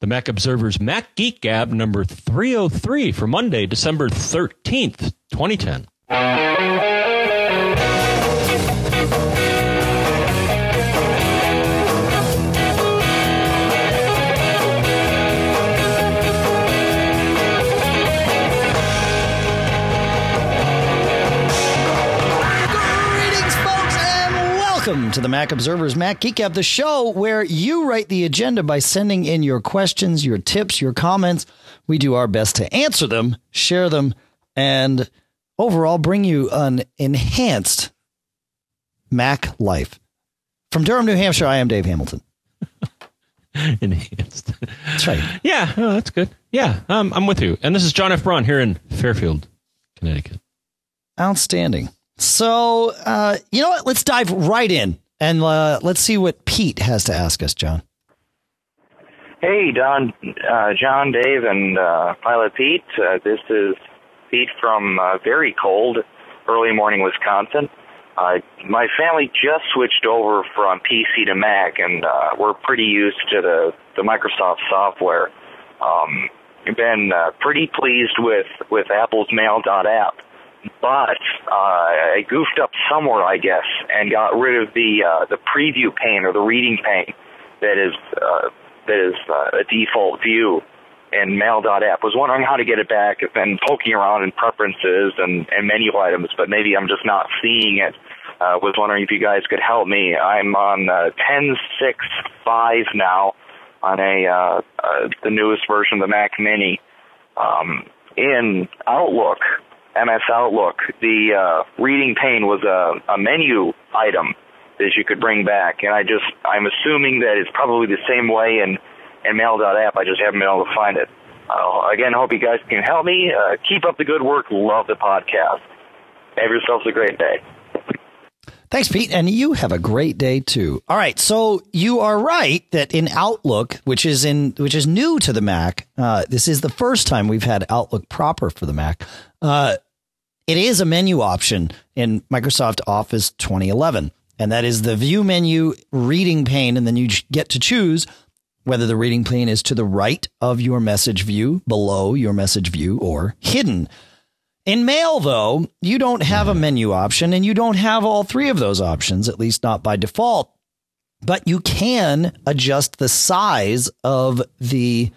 The Mac Observer's Mac Geek Gab number 303 for Monday, December 13th, 2010. Welcome to the Mac Observer's Mac Geek Gab, the show where you write the agenda by sending in your questions, your tips, your comments. We do our best to answer them, share them, and overall bring you an enhanced Mac life. From Durham, New Hampshire, I am Dave Hamilton. Enhanced. That's right. Yeah, oh, that's good. Yeah, um, I'm with you. And this is John F. Braun here in Fairfield, Connecticut. Outstanding. So, uh, you know what? Let's dive right in and uh, let's see what Pete has to ask us, John. Hey, Don, uh, John, Dave, and uh, Pilot Pete. Uh, this is Pete from uh, very cold, early morning Wisconsin. My family just switched over from PC to Mac, and uh, we're pretty used to the, the Microsoft software. Um, been pretty pleased with, with Apple's Mail.app but uh, I goofed up somewhere, I guess, and got rid of the uh, the preview pane or the reading pane that is uh, that is uh, a default view in Mail.app. Was wondering how to get it back. Been poking around in preferences and, and menu items, but maybe I'm just not seeing it. Uh, was wondering if you guys could help me. I'm on uh, 10.6.5 now on a uh, uh, the newest version of the Mac Mini. Um, in Outlook, MS Outlook, the uh, reading pane was a, a menu item that you could bring back, and I just I'm assuming that it's probably the same way in in Mail.app. I just haven't been able to find it. Uh, again, hope you guys can help me. Uh, keep up the good work. Love the podcast. Have yourselves a great day. Thanks, Pete. And you have a great day too. All right. So you are right that in Outlook, which is in, which is new to the Mac, uh, this is the first time we've had Outlook proper for the Mac. Uh, it is a menu option in Microsoft Office 2011, and that is the view menu reading pane. And then you get to choose whether the reading pane is to the right of your message view, below your message view, or hidden. In Mail, though, you don't have a menu option and you don't have all three of those options, at least not by default. But you can adjust the size of the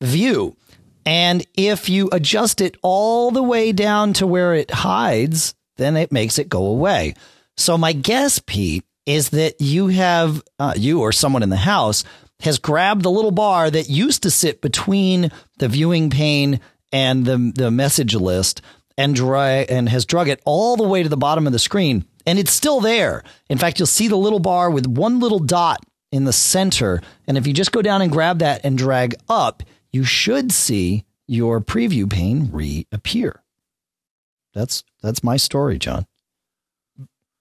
view. And if you adjust it all the way down to where it hides, then it makes it go away. So my guess, Pete, is that you have uh, you or someone in the house has grabbed the little bar that used to sit between the viewing pane and the the message list and dry and has drug it all the way to the bottom of the screen and it's still there. In fact, you'll see the little bar with one little dot in the center and if you just go down and grab that and drag up, you should see your preview pane reappear. That's that's my story, John.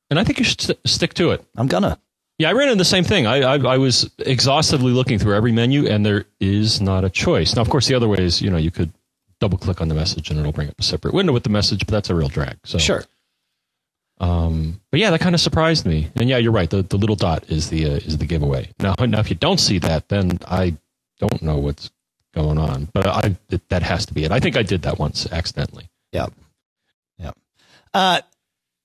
And I think you should st- stick to it. I'm gonna. Yeah, I ran into the same thing. I, I, I was exhaustively looking through every menu, and there is not a choice. Now, of course, the other way is you know you could double click on the message and it'll bring up a separate window with the message, but that's a real drag. So sure. Um, but yeah, that kind of surprised me. And yeah, you're right. The the little dot is the uh, is the giveaway. Now, now if you don't see that, then I don't know what's going on. But I that has to be it. I think I did that once accidentally. Yeah, yeah. Uh,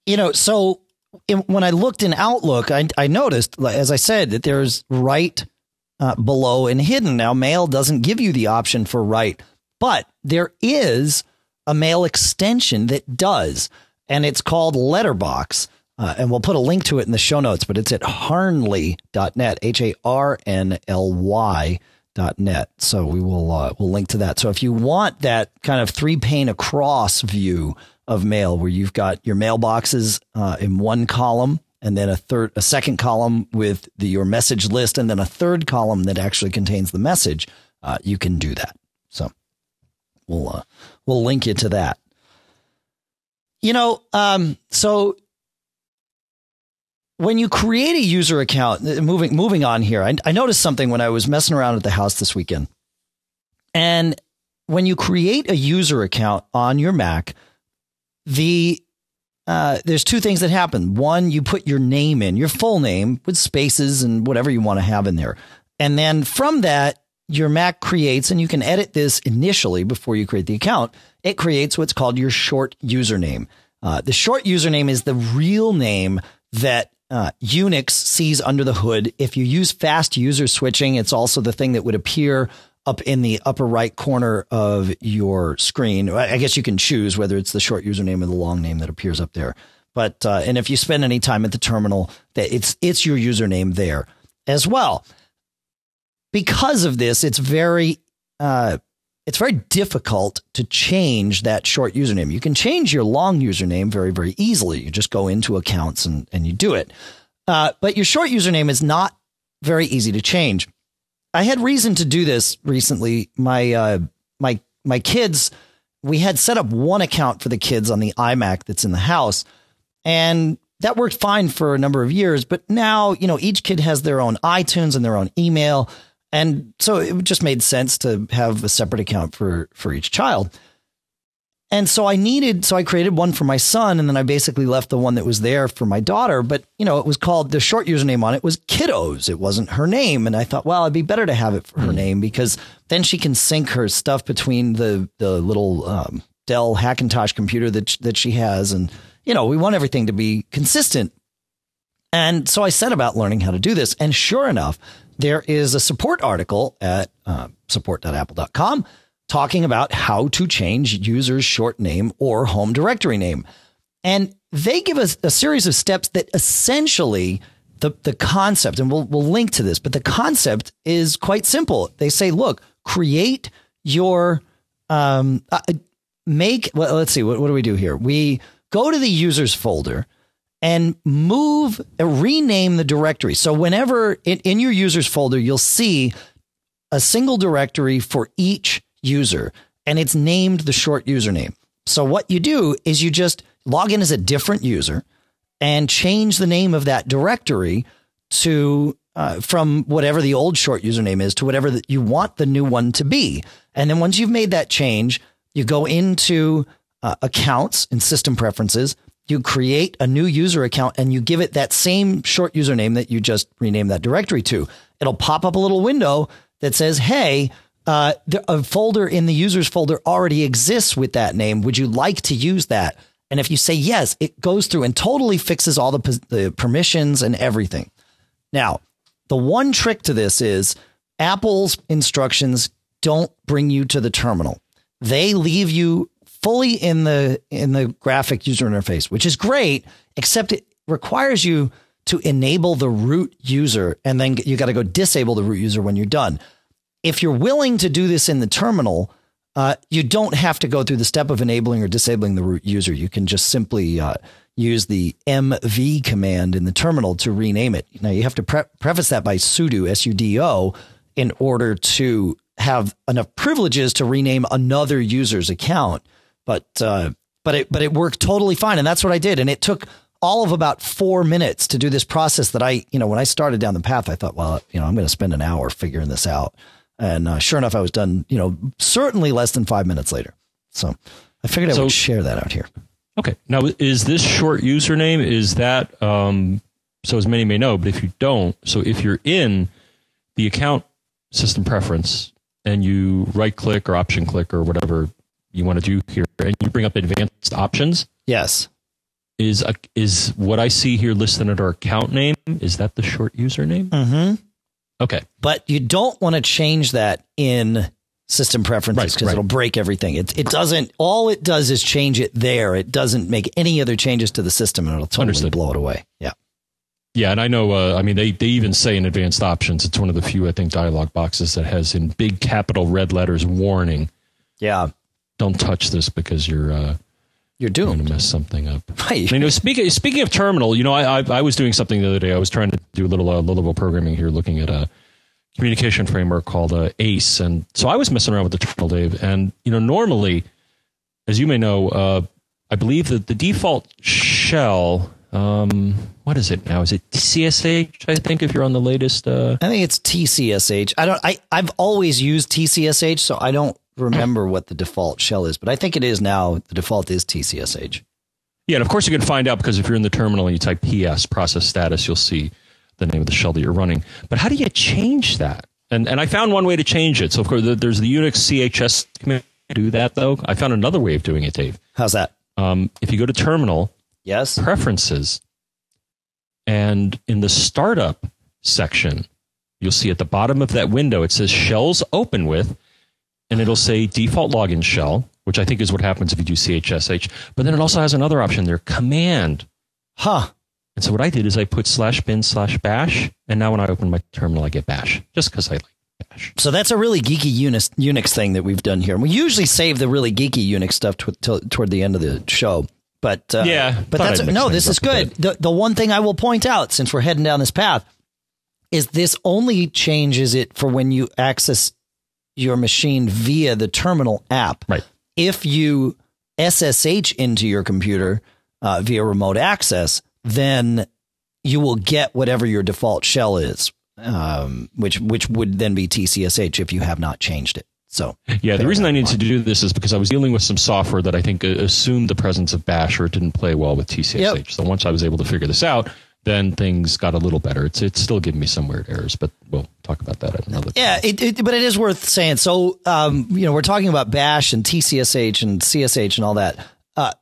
you know, so in, when I looked in Outlook, I, I noticed, as I said, that there's right uh, below and hidden. Now, Mail doesn't give you the option for right, but there is a Mail extension that does, and it's called Letterbox. Uh, and we'll put a link to it in the show notes, but it's at harnly.net, H A R N L Y net. So we will uh, we'll link to that. So if you want that kind of three pane across view of mail, where you've got your mailboxes uh, in one column, and then a third, a second column with the, your message list, and then a third column that actually contains the message, uh, you can do that. So we'll uh, we'll link you to that. You know, um, so when you create a user account, uh, moving moving on here, I, I, noticed something when I was messing around at the house this weekend. And when you create a user account on your Mac, the uh, there's two things that happen. One, you put your name in, your full name with spaces and whatever you want to have in there, and then from that your Mac creates, and you can edit this initially before you create the account. It creates what's called your short username. Uh, the short username is the real name that uh, Unix sees under the hood. If you use fast user switching, it's also the thing that would appear up in the upper right corner of your screen. I guess you can choose whether it's the short username or the long name that appears up there. But uh, and if you spend any time at the terminal, that it's it's your username there as well. Because of this, it's very uh, it's very difficult to change that short username. You can change your long username very very easily. You just go into accounts and and you do it. Uh, but your short username is not very easy to change. I had reason to do this recently. My uh, my my kids, we had set up one account for the kids on the iMac that's in the house, and that worked fine for a number of years. But now, you know, each kid has their own iTunes and their own email, and so it just made sense to have a separate account for for each child. And so I needed, so I created one for my son, and then I basically left the one that was there for my daughter. But you know, it was called the short username on it was Kiddos. It wasn't her name, and I thought, well, it'd be better to have it for her mm. name because then she can sync her stuff between the the little um, Dell Hackintosh computer that that she has, and you know, we want everything to be consistent. And so I set about learning how to do this, and sure enough, there is a support article at uh, support.apple.com talking about how to change users' short name or home directory name. And they give us a series of steps that essentially the, the concept, and we'll, we'll link to this, but the concept is quite simple. They say, look, create your, um, uh, make, well, let's see, what, what do we do here? We go to the users folder and move, rename the directory. So whenever in, in your users folder, you'll see a single directory for each user and it's named the short username. So what you do is you just log in as a different user and change the name of that directory to uh, from whatever the old short username is to whatever that you want the new one to be. And then once you've made that change, you go into uh, accounts and system preferences. You create a new user account and you give it that same short username that you just renamed that directory to. It'll pop up a little window that says, Hey, uh, a folder in the users folder already exists with that name. Would you like to use that? And if you say yes, it goes through and totally fixes all the, the permissions and everything. Now, the one trick to this is Apple's instructions don't bring you to the terminal. They leave you fully in the in the graphic user interface, which is great, except it requires you to enable the root user and then you got to go disable the root user when you're done if you're willing to do this in the terminal, uh, you don't have to go through the step of enabling or disabling the root user. You can just simply uh, use the mv command in the terminal to rename it. Now you have to pre- preface that by sudo sudo in order to have enough privileges to rename another user's account. But uh, but it but it worked totally fine, and that's what I did. And it took all of about four minutes to do this process that I you know when I started down the path, I thought, well, you know, I'm going to spend an hour figuring this out. And uh, sure enough, I was done, you know, certainly less than five minutes later. So I figured I so, would share that out here. Okay. Now, is this short username, is that, um, so as many may know, but if you don't, so if you're in the account system preference and you right click or option click or whatever you want to do here and you bring up advanced options. Yes. Is a, is what I see here listed under account name? Is that the short username? Mm-hmm. Okay. But you don't want to change that in system preferences because right, right. it'll break everything. It, it doesn't, all it does is change it there. It doesn't make any other changes to the system and it'll totally Understood. blow it away. Yeah. Yeah, and I know. Uh, I mean, they they even say in advanced options, it's one of the few I think dialog boxes that has in big capital red letters warning. Yeah, don't touch this because you're uh, you're doomed you're to mess something up. Right. I mean, speaking speaking of terminal, you know, I, I, I was doing something the other day. I was trying to do a little uh, low level programming here, looking at a communication framework called uh, ACE, and so I was messing around with the terminal, Dave. And you know, normally, as you may know, uh, I believe that the default shell. Um, what is it now? Is it TCSH? I think if you're on the latest. Uh, I think it's TCSH. I don't. I I've always used TCSH, so I don't remember what the default shell is, but I think it is now. The default is TCSH. Yeah, and of course you can find out because if you're in the terminal and you type PS process status, you'll see the name of the shell that you're running. But how do you change that? And and I found one way to change it. So of course there's the Unix CHS command to do that though. I found another way of doing it, Dave. How's that? Um, if you go to terminal, Yes. preferences, and in the startup section, you'll see at the bottom of that window it says shells open with, and it'll say default login shell, which I think is what happens if you do CHSH. But then it also has another option there, command. Huh. And so what I did is I put slash bin slash bash, and now when I open my terminal, I get bash, just because I like bash. So that's a really geeky Unix, Unix thing that we've done here. And we usually save the really geeky Unix stuff tw- t- toward the end of the show. But uh, Yeah, but that's no. This is good. The the one thing I will point out, since we're heading down this path, is this only changes it for when you access your machine via the terminal app. Right. If you SSH into your computer uh, via remote access, then you will get whatever your default shell is, um, which which would then be TCSH if you have not changed it. So Yeah, the reason I needed to do this is because I was dealing with some software that I think uh, assumed the presence of bash or it didn't play well with TCSH. Yep. So once I was able to figure this out, then things got a little better. It's it's still giving me some weird errors, but we'll talk about that at another time. Yeah, it, it, but it is worth saying. So, um, you know, we're talking about Bash and TCSH and CSH and all that. Uh,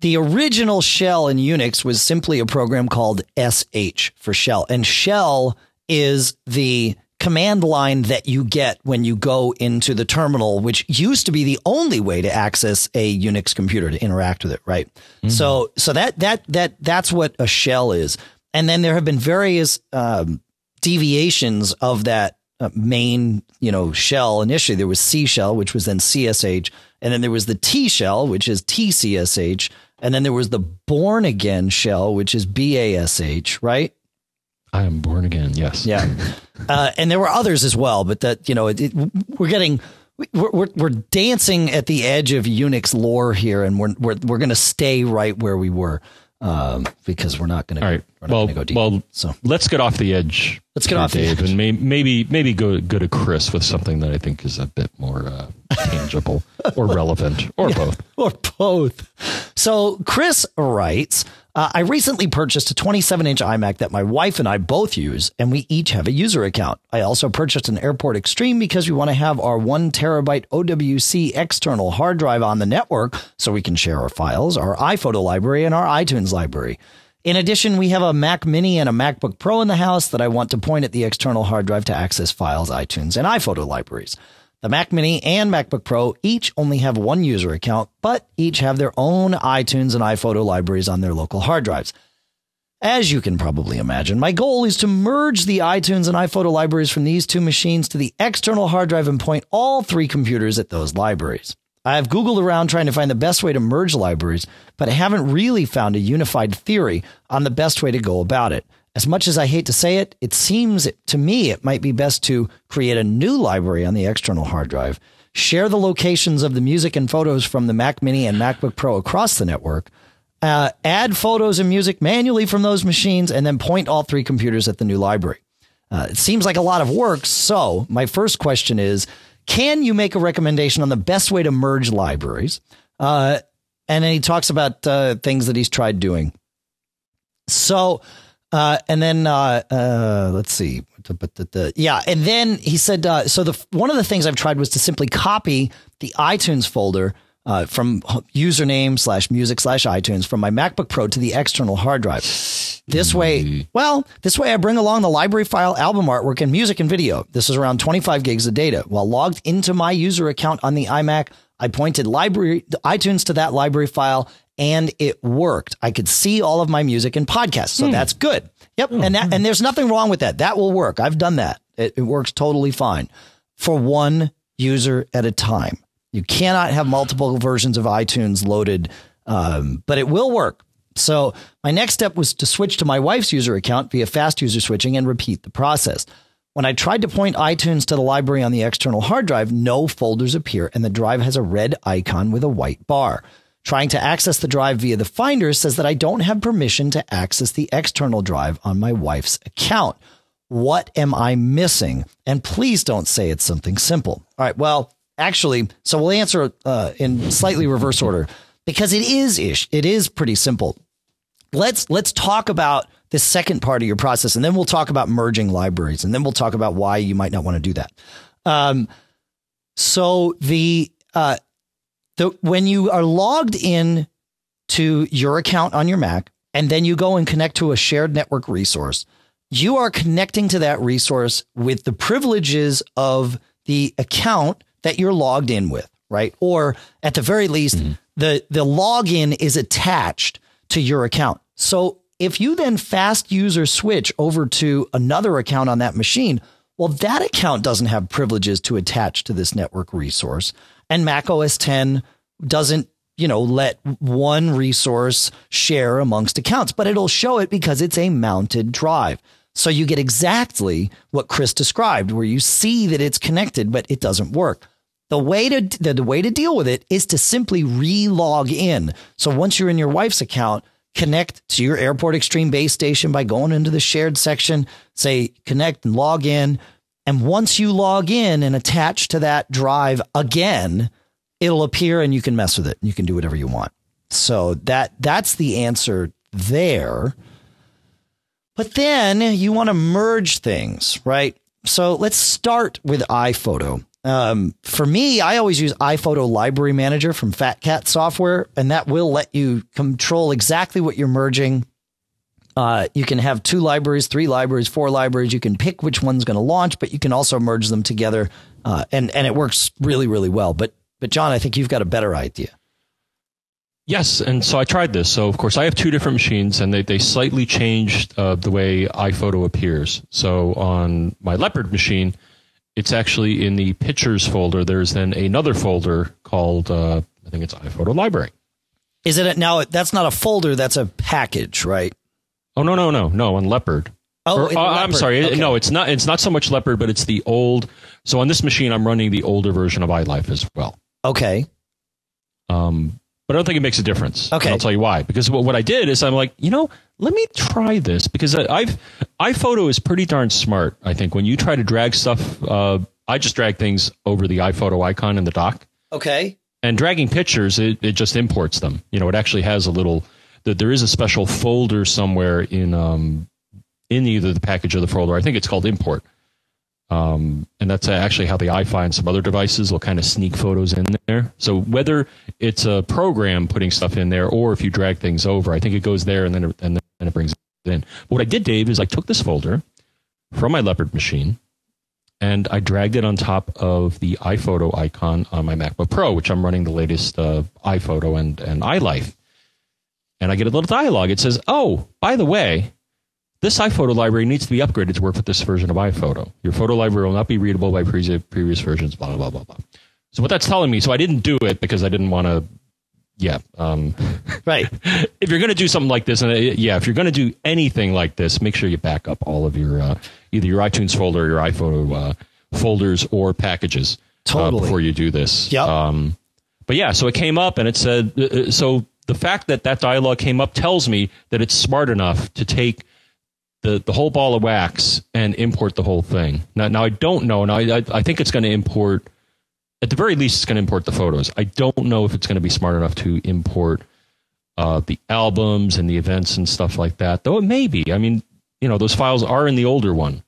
the original shell in Unix was simply a program called SH for shell, and shell is the command line that you get when you go into the terminal, which used to be the only way to access a Unix computer to interact with it, right? So, so that that that that's what a shell is, and then there have been various um, deviations of that uh, main, you know, shell. Initially, there was C shell, which was then CSH, and then there was the T shell, which is TCSH, and then there was the born again shell, which is BASH, right? I am born again. Yes. Yeah, uh, and there were others as well, but that you know, it, it, we're getting. We're, we're, we're dancing at the edge of Unix lore here, and we're we're, we're going to stay right where we were um, because we're not going to. All right. Well, go deep. well, so let's get off the edge. Let's get off the Dave, edge. and may, maybe maybe go go to Chris with something that I think is a bit more uh, tangible or relevant or both. or both. So Chris writes, uh, I recently purchased a 27 inch iMac that my wife and I both use, and we each have a user account. I also purchased an Airport Extreme because we want to have our one terabyte OWC external hard drive on the network so we can share our files, our iPhoto library, and our iTunes library. In addition, we have a Mac Mini and a MacBook Pro in the house that I want to point at the external hard drive to access files, iTunes, and iPhoto libraries. The Mac Mini and MacBook Pro each only have one user account, but each have their own iTunes and iPhoto libraries on their local hard drives. As you can probably imagine, my goal is to merge the iTunes and iPhoto libraries from these two machines to the external hard drive and point all three computers at those libraries. I have Googled around trying to find the best way to merge libraries, but I haven't really found a unified theory on the best way to go about it. As much as I hate to say it, it seems to me it might be best to create a new library on the external hard drive, share the locations of the music and photos from the Mac Mini and MacBook Pro across the network, uh, add photos and music manually from those machines, and then point all three computers at the new library. Uh, it seems like a lot of work. So, my first question is Can you make a recommendation on the best way to merge libraries? Uh, and then he talks about uh, things that he's tried doing. So, uh, and then uh, uh, let's see, yeah, and then he said, uh, so the one of the things I've tried was to simply copy the iTunes folder uh, from username slash music slash iTunes from my MacBook Pro to the external hard drive. This way, well, this way I bring along the library file, album artwork, and music and video. This is around 25 gigs of data. While logged into my user account on the iMac, I pointed library iTunes to that library file and it worked. I could see all of my music and podcasts. So that's good. Yep. And that, and there's nothing wrong with that. That will work. I've done that. It, it works totally fine for one user at a time. You cannot have multiple versions of iTunes loaded, um, but it will work. So my next step was to switch to my wife's user account via fast user switching and repeat the process. When I tried to point iTunes to the library on the external hard drive, no folders appear and the drive has a red icon with a white bar. Trying to access the drive via the Finder says that I don't have permission to access the external drive on my wife's account. What am I missing? And please don't say it's something simple. All right. Well, actually, so we'll answer uh, in slightly reverse order because it is ish. It is pretty simple. Let's let's talk about this second part of your process, and then we'll talk about merging libraries, and then we'll talk about why you might not want to do that. Um, so the uh, the when you are logged in to your account on your Mac, and then you go and connect to a shared network resource, you are connecting to that resource with the privileges of the account that you're logged in with, right? Or at the very least, mm-hmm. the the login is attached to your account. So if you then fast user switch over to another account on that machine, well, that account doesn't have privileges to attach to this network resource. And Mac OS 10 doesn't, you know, let one resource share amongst accounts, but it'll show it because it's a mounted drive. So you get exactly what Chris described, where you see that it's connected, but it doesn't work. The way to the, the way to deal with it is to simply re-log in. So once you're in your wife's account, connect to your airport extreme base station by going into the shared section, say connect and log in. And once you log in and attach to that drive again, it'll appear and you can mess with it. You can do whatever you want. So that that's the answer there. But then you want to merge things, right? So let's start with iPhoto. Um, for me, I always use iPhoto Library Manager from Fat Cat Software, and that will let you control exactly what you're merging. Uh, you can have two libraries, three libraries, four libraries. You can pick which one's going to launch, but you can also merge them together, uh, and and it works really really well. But but John, I think you've got a better idea. Yes, and so I tried this. So of course I have two different machines, and they they slightly changed uh, the way iPhoto appears. So on my Leopard machine it's actually in the pictures folder. There's then another folder called uh, I think it's iPhoto Library. Is it a, now? That's not a folder. That's a package, right? Oh no no no no on Leopard. Oh, or, uh, I'm sorry. Okay. No, it's not. It's not so much Leopard, but it's the old. So on this machine, I'm running the older version of iLife as well. Okay. Um, but I don't think it makes a difference. Okay. And I'll tell you why. Because what, what I did is I'm like, you know, let me try this because I've iPhoto is pretty darn smart. I think when you try to drag stuff, uh, I just drag things over the iPhoto icon in the dock. Okay. And dragging pictures, it, it just imports them. You know, it actually has a little. That there is a special folder somewhere in um, in either the package or the folder. I think it's called import um, and that's actually how the Eye-Fi and some other devices will kind of sneak photos in there. So whether it's a program putting stuff in there or if you drag things over, I think it goes there and then it, and then it brings it in. But what I did, Dave, is I took this folder from my Leopard machine and I dragged it on top of the iPhoto icon on my MacBook Pro, which I'm running the latest uh, iPhoto and, and iLife. And I get a little dialogue. It says, "Oh, by the way, this iPhoto library needs to be upgraded to work with this version of iPhoto. Your photo library will not be readable by pre- previous versions, blah, blah, blah, blah. So what that's telling me, so I didn't do it because I didn't want to, yeah. Um, right. if you're going to do something like this, and uh, yeah, if you're going to do anything like this, make sure you back up all of your, uh, either your iTunes folder, or your iPhoto uh, folders or packages uh, totally. before you do this. Yeah. Um, but yeah, so it came up and it said, uh, so the fact that that dialogue came up tells me that it's smart enough to take the, the whole ball of wax and import the whole thing. Now, now I don't know, and I, I, I think it's going to import, at the very least, it's going to import the photos. I don't know if it's going to be smart enough to import uh, the albums and the events and stuff like that, though it may be. I mean, you know, those files are in the older one.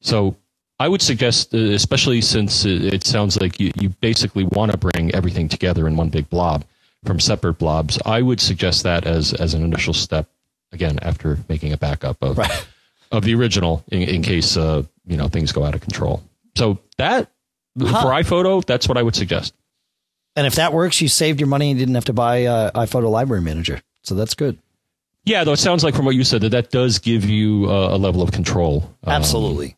So I would suggest, uh, especially since it sounds like you, you basically want to bring everything together in one big blob from separate blobs, I would suggest that as, as an initial step again after making a backup of right. of the original in, in case uh, you know things go out of control. So that huh. for iPhoto, that's what I would suggest. And if that works, you saved your money and didn't have to buy uh, iPhoto Library Manager. So that's good. Yeah, though it sounds like from what you said that that does give you uh, a level of control. Um, Absolutely.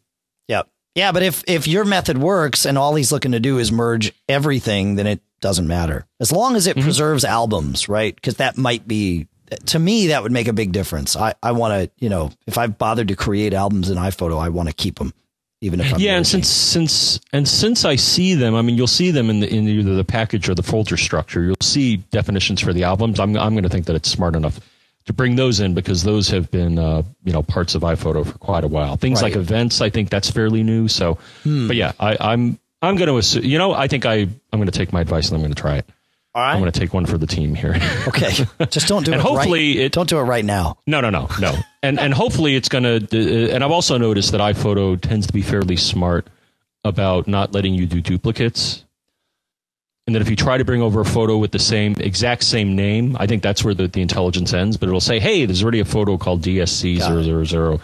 Yeah. Yeah, but if if your method works and all he's looking to do is merge everything, then it doesn't matter. As long as it mm-hmm. preserves albums, right? Because that might be to me, that would make a big difference. I, I want to, you know, if I've bothered to create albums in iPhoto, I want to keep them, even if I'm yeah. And since since and since I see them, I mean, you'll see them in the, in either the package or the folder structure. You'll see definitions for the albums. I'm I'm going to think that it's smart enough to bring those in because those have been uh, you know parts of iPhoto for quite a while. Things right. like events, I think that's fairly new. So, hmm. but yeah, I, I'm I'm going to assume. You know, I think I I'm going to take my advice and I'm going to try it. All right. I'm going to take one for the team here. Okay, just don't do And it. hopefully right, it- don't do it right now. No, no, no, no. And and hopefully it's going to. And I've also noticed that iPhoto tends to be fairly smart about not letting you do duplicates. And that if you try to bring over a photo with the same exact same name, I think that's where the, the intelligence ends. But it'll say, "Hey, there's already a photo called DSC Got it. 000."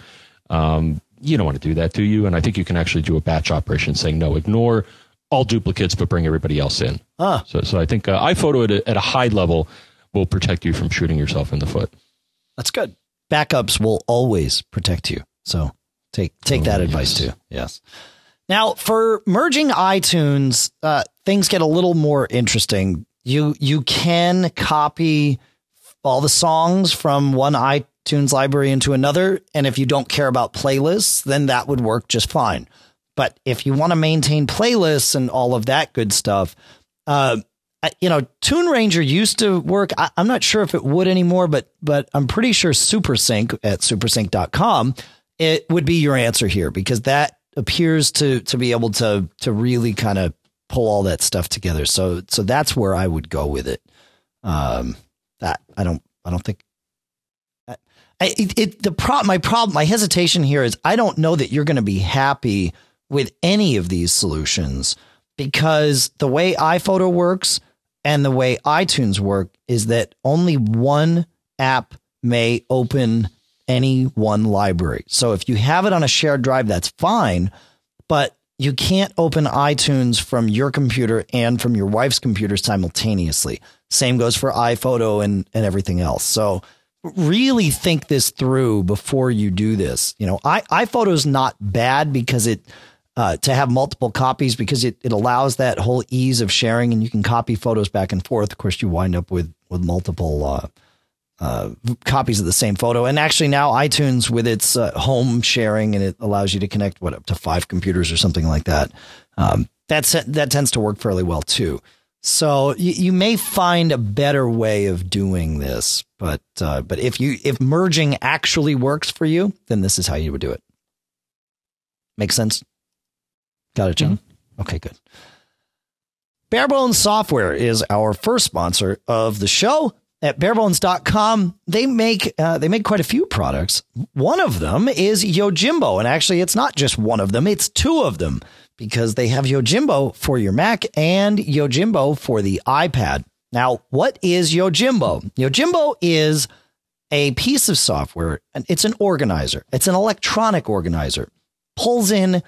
Um, you don't want to do that, do you? And I think you can actually do a batch operation saying, "No, ignore all duplicates, but bring everybody else in." Ah. So, so I think uh, iPhoto at a, at a high level will protect you from shooting yourself in the foot. That's good. Backups will always protect you. So take take that Oh, advice too. Yes. Now for merging iTunes, uh, things get a little more interesting. You you can copy all the songs from one iTunes library into another, and if you don't care about playlists, then that would work just fine. But if you want to maintain playlists and all of that good stuff, uh, you know, TuneRanger used to work. I, I'm not sure if it would anymore, but but I'm pretty sure SuperSync at supersync.com it would be your answer here because that appears to to be able to to really kind of pull all that stuff together. So so that's where I would go with it. Um, that I don't I don't think. It, it the pro my problem my hesitation here is I don't know that you're going to be happy with any of these solutions because the way iPhoto works and the way iTunes work is that only one app may open any one library. So if you have it on a shared drive, that's fine, but you can't open iTunes from your computer and from your wife's computer simultaneously. Same goes for iPhoto and, and everything else. So really think this through before you do this. You know, I, iPhoto is not bad because it uh, to have multiple copies because it, it allows that whole ease of sharing and you can copy photos back and forth. Of course, you wind up with with multiple uh, uh, copies of the same photo. And actually, now iTunes with its uh, home sharing and it allows you to connect what up to five computers or something like that. Um, that's that tends to work fairly well too. So you, you may find a better way of doing this, but uh, but if you if merging actually works for you, then this is how you would do it. Make sense? Got it, John? Okay, good. Barebones Software is our first sponsor of the show. At barebones.com, they make uh, they make quite a few products. One of them is Yojimbo, and actually, it's not just one of them; it's two of them because they have Yojimbo for your Mac and Yojimbo for the iPad. Now, what is Yojimbo? Yojimbo is a piece of software, and it's an organizer. It's an electronic organizer. Pulls in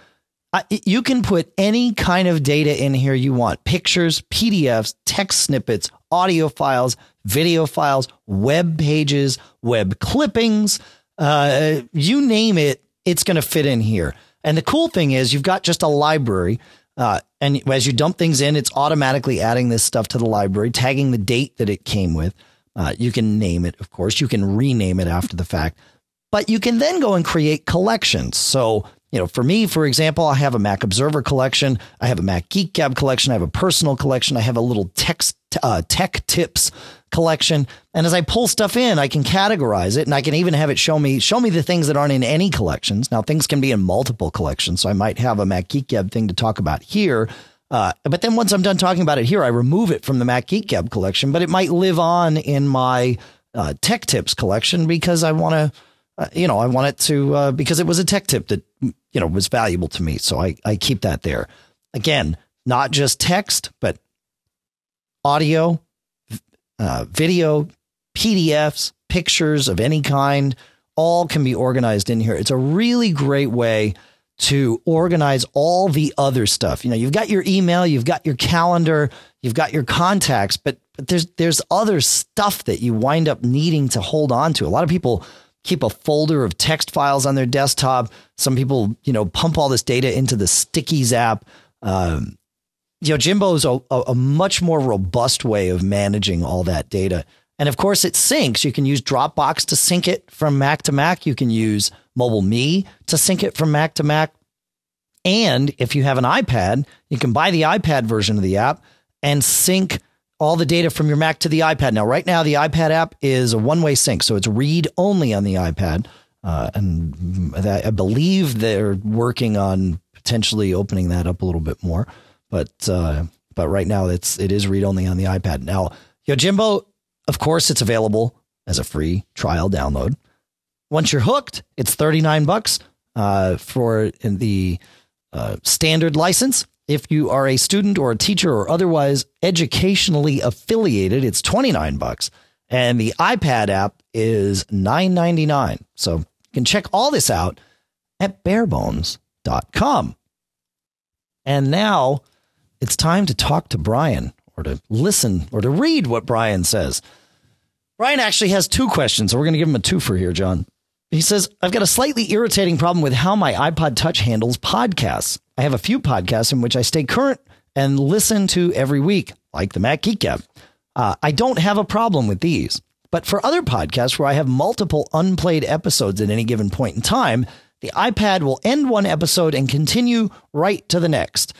uh, you can put any kind of data in here you want pictures, PDFs, text snippets, audio files, video files, web pages, web clippings, uh, you name it, it's going to fit in here. And the cool thing is, you've got just a library. Uh, and as you dump things in, it's automatically adding this stuff to the library, tagging the date that it came with. Uh, you can name it, of course. You can rename it after the fact, but you can then go and create collections. So you know, for me, for example, I have a Mac Observer collection, I have a Mac Geek Gab collection, I have a personal collection, I have a little text uh, tech tips collection, and as I pull stuff in, I can categorize it, and I can even have it show me show me the things that aren't in any collections. Now, things can be in multiple collections, so I might have a Mac Geek Gab thing to talk about here. Uh, but then once I'm done talking about it here, I remove it from the Mac Geek Gab collection, but it might live on in my uh, tech tips collection because I want to uh, you know, I want it to uh, because it was a tech tip that you know was valuable to me, so I I keep that there. Again, not just text, but audio, uh, video, PDFs, pictures of any kind, all can be organized in here. It's a really great way to organize all the other stuff. You know, you've got your email, you've got your calendar, you've got your contacts, but but there's there's other stuff that you wind up needing to hold on to. A lot of people keep a folder of text files on their desktop. Some people, you know, pump all this data into the Stickies app. Um, Yojimbo is a, a, much more robust way of managing all that data. And of course, it syncs. You can use Dropbox to sync it from Mac to Mac. You can use Mobile Me to sync it from Mac to Mac. And if you have an iPad, you can buy the iPad version of the app and sync all the data from your Mac to the iPad. Now, right now, the iPad app is a one way sync, so it's read only on the iPad. Uh, and I believe they're working on potentially opening that up a little bit more. But uh, but right now it's it is read only on the iPad. Now, Yojimbo, of course, it's available as a free trial download. Once you're hooked, it's 39 bucks uh, for the uh, standard license. If you are a student or a teacher or otherwise educationally affiliated, it's 29 bucks. And the iPad app is 9.99. So you can check all this out at barebones.com. And now it's time to talk to Brian or to listen or to read what Brian says. Brian actually has two questions, so we're going to give him a two for here, John. He says, I've got a slightly irritating problem with how my iPod Touch handles podcasts. I have a few podcasts in which I stay current and listen to every week, like the Mac Geek Gab. Uh, I don't have a problem with these. But for other podcasts where I have multiple unplayed episodes at any given point in time, the iPad will end one episode and continue right to the next.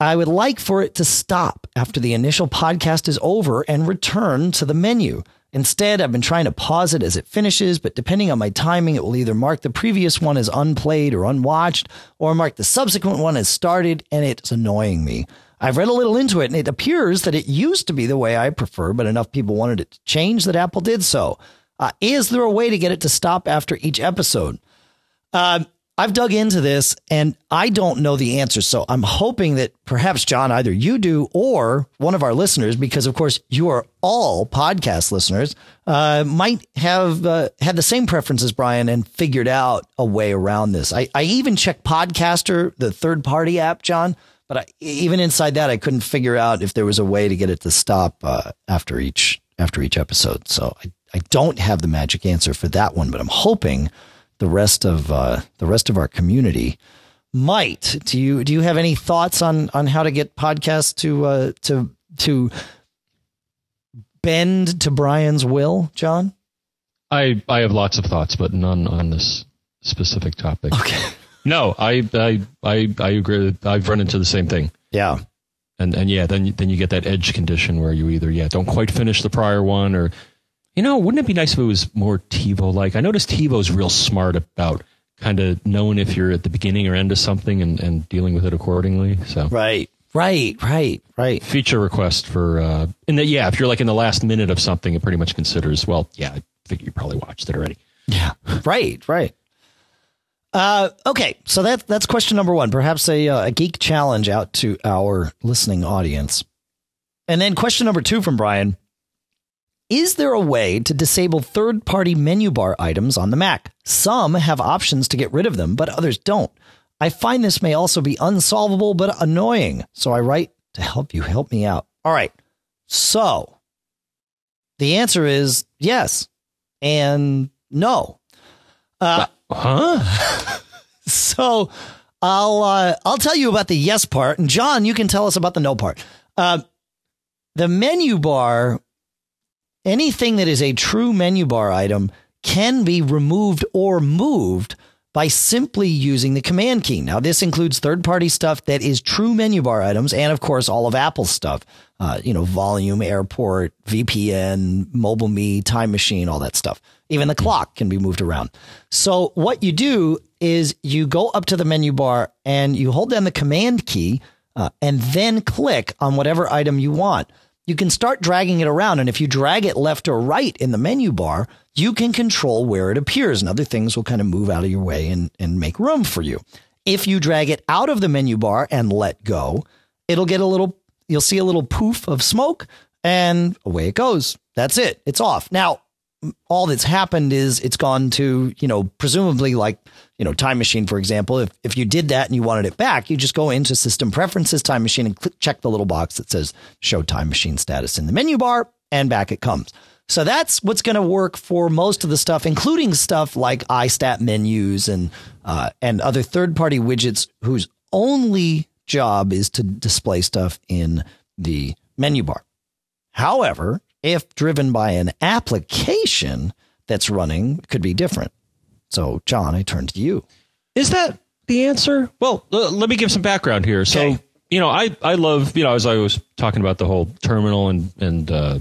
I would like for it to stop after the initial podcast is over and return to the menu. Instead, I've been trying to pause it as it finishes, but depending on my timing, it will either mark the previous one as unplayed or unwatched, or mark the subsequent one as started, and it's annoying me. I've read a little into it, and it appears that it used to be the way I prefer, but enough people wanted it to change that Apple did so. Uh, is there a way to get it to stop after each episode? Uh, I've dug into this and I don't know the answer. So I'm hoping that perhaps, John, either you do or one of our listeners, because of course you are all podcast listeners, uh, might have uh, had the same preference as Brian and figured out a way around this. I, I even checked Podcaster, the third party app, John, but I, even inside that, I couldn't figure out if there was a way to get it to stop uh, after each after each episode. So I, I don't have the magic answer for that one, but I'm hoping the rest of uh, the rest of our community might. Do you do you have any thoughts on on how to get podcasts to uh, to to bend to Brian's will, John? I I have lots of thoughts, but none on this specific topic. Okay. No, I I I, I agree. I've run into the same thing. Yeah. And and yeah, then then you get that edge condition where you either yeah don't quite finish the prior one or you know, wouldn't it be nice if it was more TiVo like? I noticed TiVo's real smart about kind of knowing if you're at the beginning or end of something and, and dealing with it accordingly. So right, right, right, right. Feature request for uh, and the, yeah, if you're like in the last minute of something, it pretty much considers well, yeah, I think you probably watched it already. Yeah, right, right. Uh, okay, so that that's question number one. Perhaps a uh, a geek challenge out to our listening audience, and then question number two from Brian. Is there a way to disable third party menu bar items on the Mac? Some have options to get rid of them, but others don't. I find this may also be unsolvable but annoying. So I write to help you help me out. All right. So the answer is yes and no. Uh, huh? so I'll uh, I'll tell you about the yes part, and John, you can tell us about the no part. Uh, the menu bar anything that is a true menu bar item can be removed or moved by simply using the command key. Now, this includes third party stuff that is true menu bar items, and of course, all of Apple's stuff. Uh, you know, volume, airport, VPN, mobile me, time machine, all that stuff. Even the clock can be moved around. So, what you do is you go up to the menu bar and you hold down the command key uh, and then click on whatever item you want you can start dragging it around. And if you drag it left or right in the menu bar, you can control where it appears and other things will kind of move out of your way and, and make room for you. If you drag it out of the menu bar and let go, it'll get a little, you'll see a little poof of smoke and away it goes. That's it. It's off. Now, all that's happened is it's gone to, you know, presumably like, you know, time machine, for example. If, if you did that and you wanted it back, you just go into system preferences, time machine and click, check the little box that says show time machine status in the menu bar and back it comes. So that's what's going to work for most of the stuff, including stuff like iStat menus and, uh, and other third party widgets whose only job is to display stuff in the menu bar. However, if driven by an application that's running, could be different. So, John, I turn to you. Is that the answer? Well, l- let me give some background here. So, okay. you know, I, I love, you know, as I was talking about the whole terminal and, and uh,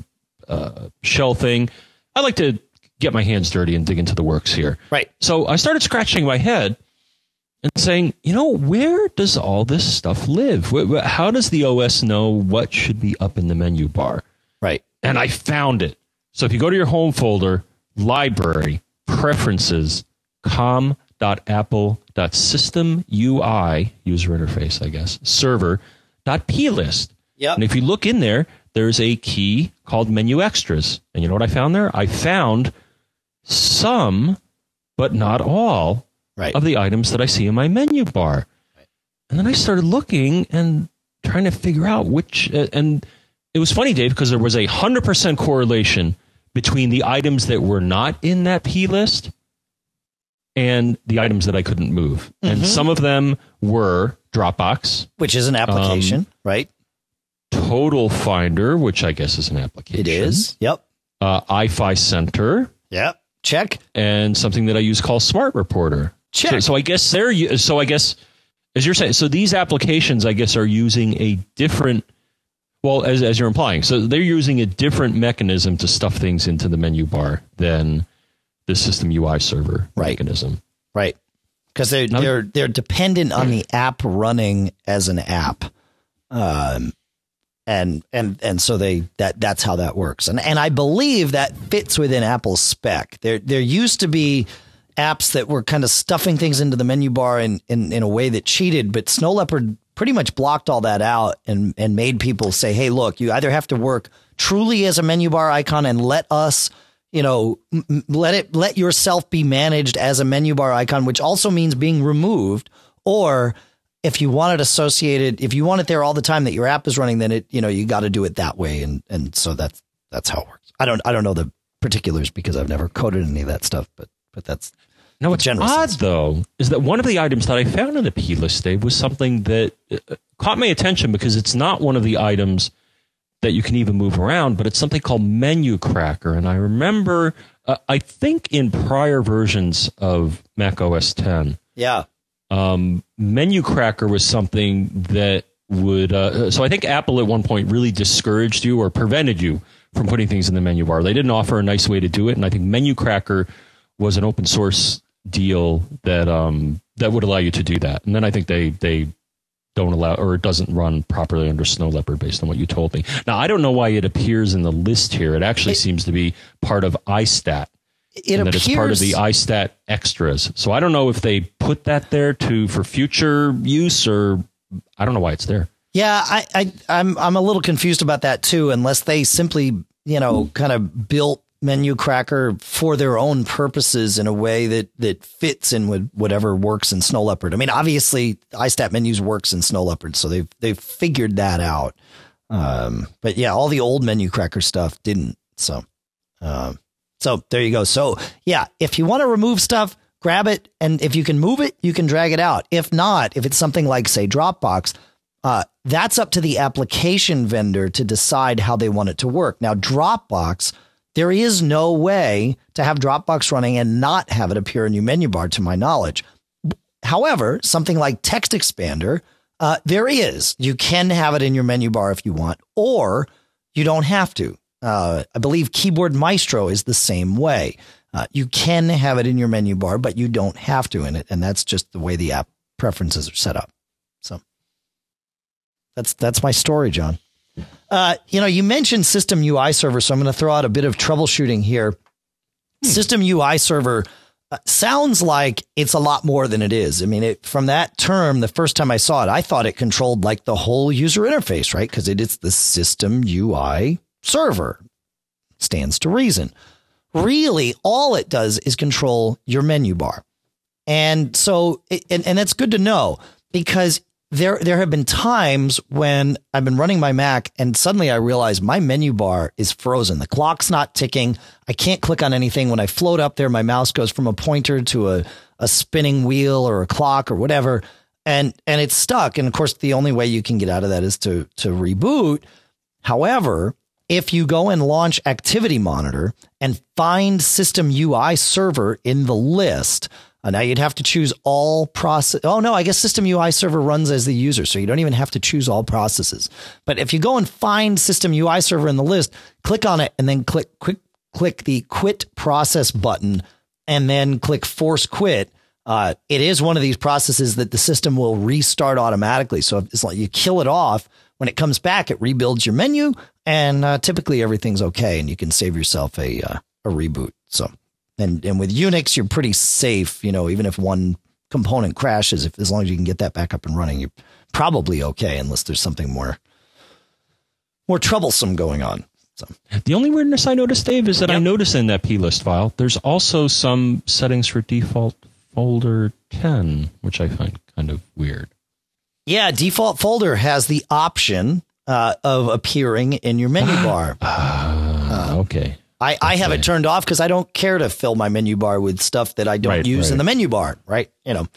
uh, shell thing, I like to get my hands dirty and dig into the works here. Right. So I started scratching my head and saying, you know, where does all this stuff live? How does the OS know what should be up in the menu bar? Right. And I found it. So if you go to your home folder, library, preferences, com.apple.system UI, user interface, I guess, server, dot plist. Yep. And if you look in there, there's a key called menu extras. And you know what I found there? I found some, but not all, right. of the items that I see in my menu bar. Right. And then I started looking and trying to figure out which, uh, and it was funny, Dave, because there was a 100% correlation between the items that were not in that P list and the items that I couldn't move. Mm-hmm. And some of them were Dropbox, which is an application, um, right? Total Finder, which I guess is an application. It is. Yep. Uh, Eye-Fi Center. Yep. Check. And something that I use called Smart Reporter. Check. So, so I guess they're so I guess as you're saying, so these applications I guess are using a different well, as, as you're implying, so they're using a different mechanism to stuff things into the menu bar than the system UI server right. mechanism. Right. Because they're now, they're they're dependent on the app running as an app. Um and and and so they that that's how that works. And and I believe that fits within Apple's spec. There there used to be apps that were kind of stuffing things into the menu bar in, in, in a way that cheated, but Snow Leopard pretty much blocked all that out and, and made people say, hey, look, you either have to work truly as a menu bar icon and let us, you know, let it let yourself be managed as a menu bar icon, which also means being removed, or if you want it associated, if you want it there all the time that your app is running, then it, you know, you got to do it that way. And, and so that's, that's how it works. I don't, I don't know the particulars because I've never coded any of that stuff, but, but that's, now, what's odd, sense. though, is that one of the items that I found in the P list, Dave, was something that uh, caught my attention because it's not one of the items that you can even move around, but it's something called MenuCracker. And I remember, uh, I think in prior versions of Mac OS 10, yeah, um, MenuCracker was something that would. Uh, so I think Apple at one point really discouraged you or prevented you from putting things in the menu bar. They didn't offer a nice way to do it, and I think MenuCracker was an open source deal that um, that would allow you to do that. And then I think they they don't allow or it doesn't run properly under Snow Leopard based on what you told me. Now I don't know why it appears in the list here. It actually it, seems to be part of iStat. It appears, that it's part of the iStat extras. So I don't know if they put that there to for future use or I don't know why it's there. Yeah, I, I I'm I'm a little confused about that too, unless they simply, you know, kind of built MenuCracker for their own purposes in a way that that fits in with whatever works in Snow Leopard. I mean, obviously, iStat menus works in Snow Leopard, so they've they've figured that out. Um, but yeah, all the old MenuCracker stuff didn't. So, um, so there you go. So yeah, if you want to remove stuff, grab it, and if you can move it, you can drag it out. If not, if it's something like say Dropbox. Uh, that's up to the application vendor to decide how they want it to work. Now, Dropbox there is no way to have Dropbox running and not have it appear in your menu bar, to my knowledge. However, something like TextExpander, uh, there is. You can have it in your menu bar if you want, or you don't have to. Uh, I believe Keyboard Maestro is the same way. Uh, you can have it in your menu bar, but you don't have to in it, and that's just the way the app preferences are set up. So that's that's my story, John. Uh, you know, you mentioned System UI Server, so I'm going to throw out a bit of troubleshooting here. Hmm. System UI Server uh, sounds like it's a lot more than it is. I mean, it, from that term, the first time I saw it, I thought it controlled like the whole user interface, right? Because it is the System UI Server. Stands to reason. Really, all it does is control your menu bar. And so, and, and that's good to know because there there have been times when I've been running my Mac and suddenly I realize my menu bar is frozen. The clock's not ticking. I can't click on anything. When I float up there, my mouse goes from a pointer to a, a spinning wheel or a clock or whatever. And and it's stuck. And of course, the only way you can get out of that is to to reboot. However, if you go and launch Activity Monitor and find System UI Server in the list, uh, now you'd have to choose all process. Oh no, I guess System UI Server runs as the user, so you don't even have to choose all processes. But if you go and find System UI Server in the list, click on it and then click quick click the Quit Process button, and then click Force Quit. Uh, it is one of these processes that the system will restart automatically. So it's like you kill it off. When it comes back, it rebuilds your menu, and uh, typically everything's okay, and you can save yourself a uh, a reboot. So, and and with Unix, you're pretty safe. You know, even if one component crashes, if as long as you can get that back up and running, you're probably okay, unless there's something more more troublesome going on. So the only weirdness I noticed, Dave, is that yep. I noticed in that plist file there's also some settings for default folder 10, which I find kind of weird. Yeah, default folder has the option uh, of appearing in your menu bar. uh, okay. I, I have it turned off because I don't care to fill my menu bar with stuff that I don't right, use right. in the menu bar, right? You know,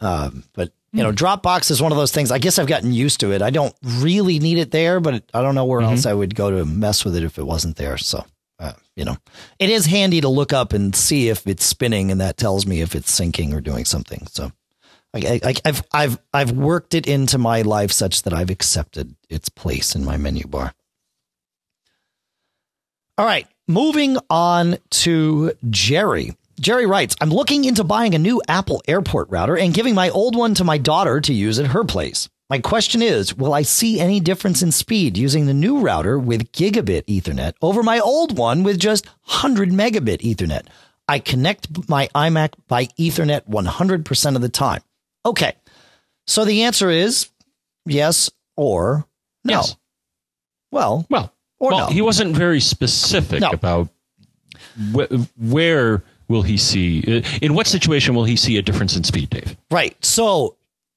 um, but you know, hmm. Dropbox is one of those things. I guess I've gotten used to it. I don't really need it there, but I don't know where mm-hmm. else I would go to mess with it if it wasn't there. So, uh, you know, it is handy to look up and see if it's spinning, and that tells me if it's syncing or doing something. So, I, have I've I've worked it into my life such that I've accepted its place in my menu bar. All right, moving on to Jerry. Jerry writes, I'm looking into buying a new Apple airport router and giving my old one to my daughter to use at her place. My question is, will I see any difference in speed using the new router with gigabit ethernet over my old one with just 100 megabit ethernet? I connect my iMac by ethernet 100% of the time. Okay. So the answer is yes or no. Yes. Well, well, or well, no. he wasn't very specific no. about wh- where will he see in what situation will he see a difference in speed, Dave? Right. So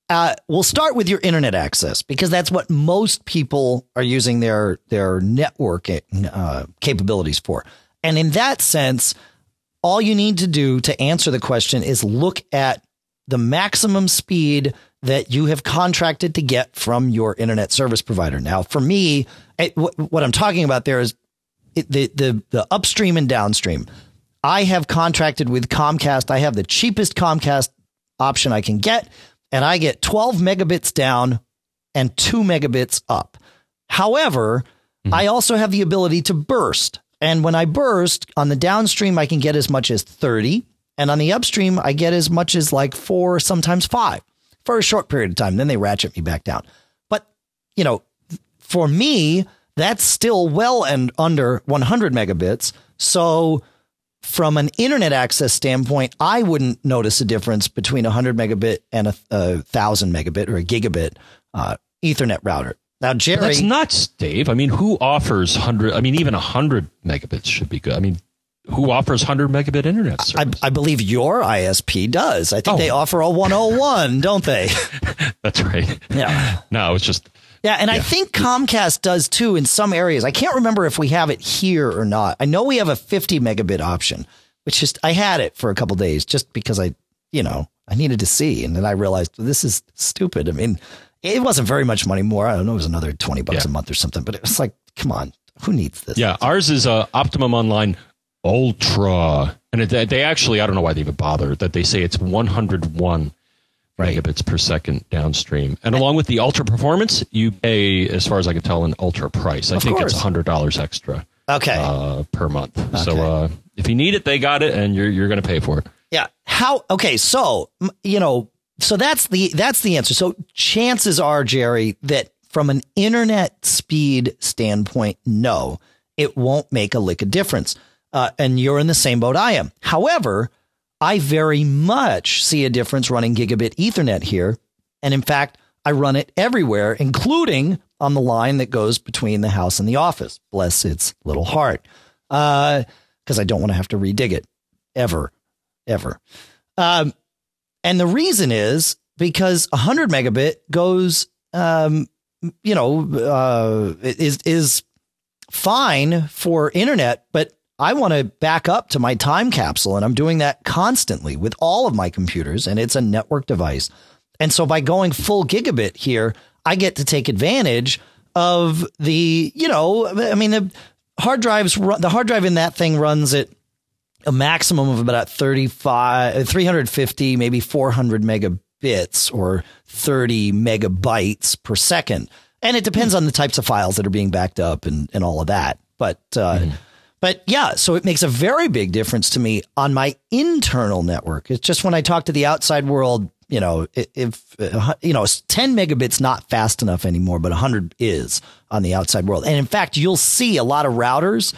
uh, we'll start with your internet access because that's what most people are using their their network uh, capabilities for. And in that sense, all you need to do to answer the question is look at the maximum speed that you have contracted to get from your internet service provider. Now, for me, it, what I'm talking about there is it, the, the, the upstream and downstream. I have contracted with Comcast. I have the cheapest Comcast option I can get, and I get 12 megabits down and two megabits up. However, mm-hmm. I also have the ability to burst. And when I burst on the downstream, I can get as much as 30. And on the upstream, I get as much as like four, sometimes five for a short period of time. Then they ratchet me back down. But, you know, for me, that's still well and under 100 megabits. So, from an internet access standpoint, I wouldn't notice a difference between a 100 megabit and a, a 1000 megabit or a gigabit uh, Ethernet router. Now, Jerry. But that's nuts, Dave. I mean, who offers 100? I mean, even 100 megabits should be good. I mean, who offers 100 megabit internet service. I, I, believe your ISP does. I think oh. they offer a 101, don't they? That's right. Yeah. No, it's just. Yeah, and yeah. I think Comcast does too in some areas. I can't remember if we have it here or not. I know we have a 50 megabit option, which is I had it for a couple days just because I, you know, I needed to see, and then I realized well, this is stupid. I mean, it wasn't very much money more. I don't know, it was another 20 bucks yeah. a month or something, but it was like, come on, who needs this? Yeah, ours is uh, Optimum Online Ultra, and it, they actually I don't know why they even bother that they say it's 101 right. megabits per second downstream, and along with the Ultra performance, you pay as far as I can tell an Ultra price. I of think course. it's hundred dollars extra. Okay. Uh, per month. Okay. So uh, if you need it, they got it, and you're you're going to pay for it. Yeah. How? Okay. So you know, so that's the that's the answer. So chances are, Jerry, that from an internet speed standpoint, no, it won't make a lick of difference uh, and you're in the same boat I am. However, I very much see a difference running gigabit Ethernet here. And in fact, I run it everywhere, including on the line that goes between the house and the office. Bless its little heart. Because uh, I don't want to have to redig it ever, ever. Um, and the reason is because 100 megabit goes, um, you know, uh, is is fine for internet, but I want to back up to my time capsule, and I'm doing that constantly with all of my computers, and it's a network device. And so by going full gigabit here, I get to take advantage of the, you know, I mean, the hard drives, the hard drive in that thing runs at a maximum of about 35, 350, maybe 400 megabits or 30 megabytes per second. And it depends on the types of files that are being backed up and, and all of that. But, uh, mm-hmm But yeah, so it makes a very big difference to me on my internal network. It's just when I talk to the outside world, you know, if, uh, you know, 10 megabits not fast enough anymore, but 100 is on the outside world. And in fact, you'll see a lot of routers.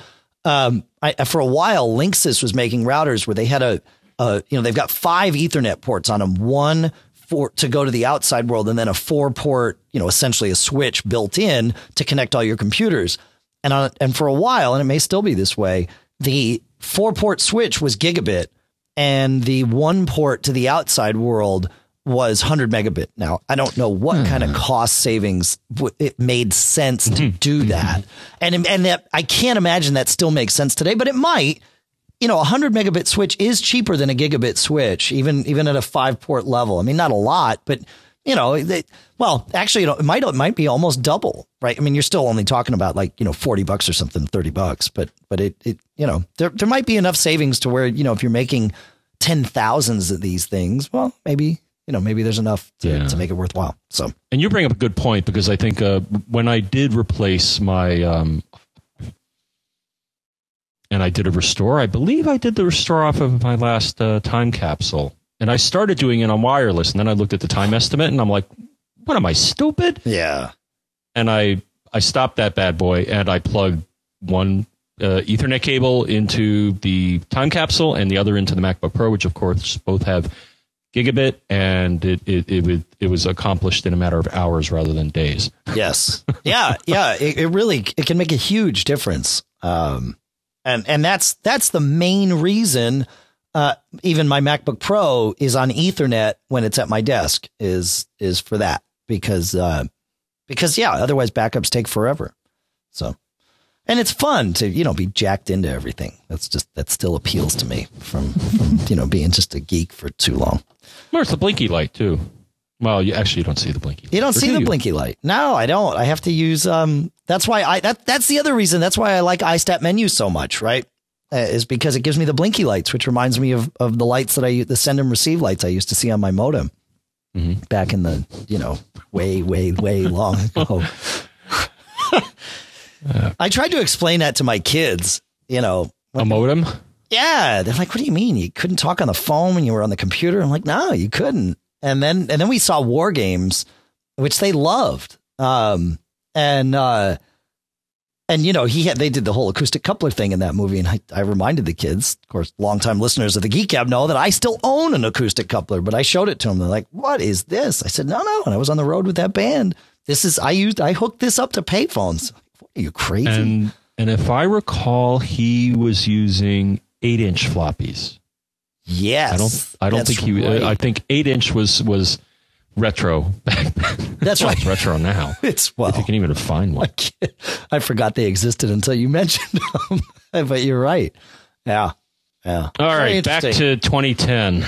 Um, I, for a while, Linksys was making routers where they had a, a, you know, they've got five Ethernet ports on them, one for to go to the outside world, and then a four port, you know, essentially a switch built in to connect all your computers. And on, and for a while, and it may still be this way, the four port switch was gigabit, and the one port to the outside world was 100 megabit. Now, I don't know what hmm. kind of cost savings it made sense to mm-hmm. do that. And and that I can't imagine that still makes sense today, but it might. You know, a 100 megabit switch is cheaper than a gigabit switch, even even at a 5 port level. I mean, not a lot, but you know, they, well, actually, you know, it might it might be almost double, right? I mean, you're still only talking about like you know forty bucks or something, thirty bucks, but but it it you know there there might be enough savings to where you know if you're making ten thousands of these things, well, maybe you know, maybe there's enough to, yeah. to make it worthwhile. So, and you bring up a good point because I think uh, when I did replace my, um, and I did a restore, I believe I did the restore off of my last uh, time capsule, and I started doing it on wireless, and then I looked at the time estimate, and I'm like, what am I stupid? Yeah. And I I stopped that bad boy, and I plugged one uh, Ethernet cable into the time capsule and the other into the MacBook Pro, which of course both have gigabit, and it it it, would, it was accomplished in a matter of hours rather than days. Yes, yeah, yeah. It, it really it can make a huge difference, um, and and that's that's the main reason. Uh, even my MacBook Pro is on Ethernet when it's at my desk. Is is for that because uh, because yeah, otherwise backups take forever. So and it's fun to you know be jacked into everything. That's just that still appeals to me from from you know being just a geek for too long. Where's the blinky light too? Well, you actually you don't see the blinky. Light. You don't see do the you? blinky light. No, I don't. I have to use. Um, that's why I that that's the other reason. That's why I like iStat menu so much. Right, is because it gives me the blinky lights, which reminds me of of the lights that I the send and receive lights I used to see on my modem mm-hmm. back in the you know way way way long ago. I tried to explain that to my kids. You know, a modem. Yeah, they're like, "What do you mean you couldn't talk on the phone when you were on the computer?" I'm like, "No, you couldn't." And then and then we saw War Games, which they loved. Um, and uh, and you know he had they did the whole acoustic coupler thing in that movie, and I, I reminded the kids, of course, longtime listeners of the Geek Gab know that I still own an acoustic coupler, but I showed it to them. They're like, "What is this?" I said, "No, no," and I was on the road with that band. This is I used I hooked this up to payphones. What are you crazy? And, and if I recall, he was using eight inch floppies. Yes, I don't. I don't think he. Right. I think eight inch was was retro back That's right. It's retro now. It's well. If you can even find one. I, I forgot they existed until you mentioned them. but you're right. Yeah. Yeah. All right. Back to 2010.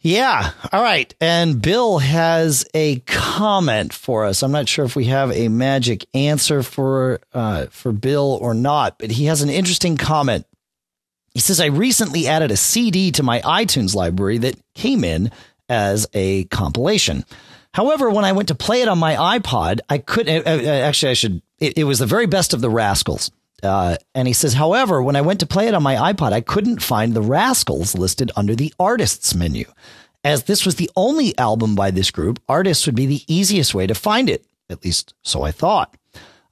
Yeah. All right. And Bill has a comment for us. I'm not sure if we have a magic answer for uh, for Bill or not, but he has an interesting comment. He says, "I recently added a CD to my iTunes library that came in as a compilation. However, when I went to play it on my iPod, I couldn't. Uh, uh actually, I should. It, it was the very best of the Rascals." Uh, and he says, however, when I went to play it on my iPod, I couldn't find the Rascals listed under the artists menu. As this was the only album by this group, artists would be the easiest way to find it. At least so I thought.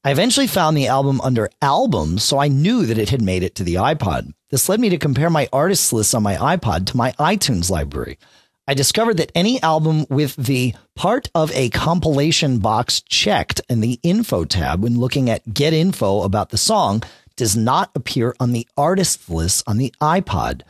I eventually found the album under albums, so I knew that it had made it to the iPod. This led me to compare my artists lists on my iPod to my iTunes library. I discovered that any album with the part of a compilation box checked in the info tab when looking at get info about the song does not appear on the artist list on the iPod.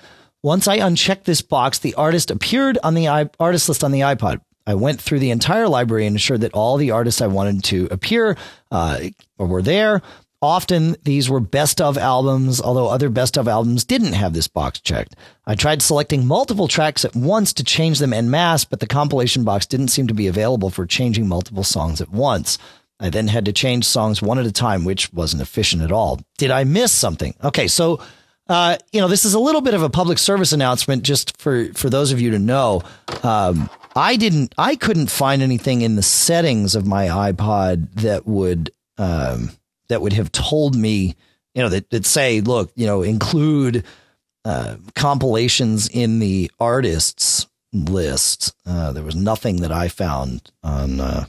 Once I unchecked this box, the artist appeared on the I- artist list on the iPod. I went through the entire library and ensured that all the artists I wanted to appear uh, were there. Often these were best of albums, although other best of albums didn't have this box checked. I tried selecting multiple tracks at once to change them en masse, but the compilation box didn't seem to be available for changing multiple songs at once. I then had to change songs one at a time, which wasn't efficient at all. Did I miss something? Okay, so uh, you know, this is a little bit of a public service announcement just for, for those of you to know. Um, I didn't, I couldn't find anything in the settings of my iPod that would, um, that would have told me you know, that, that say, look, you know, include uh, compilations in the artists list. Uh, there was nothing that I found on uh,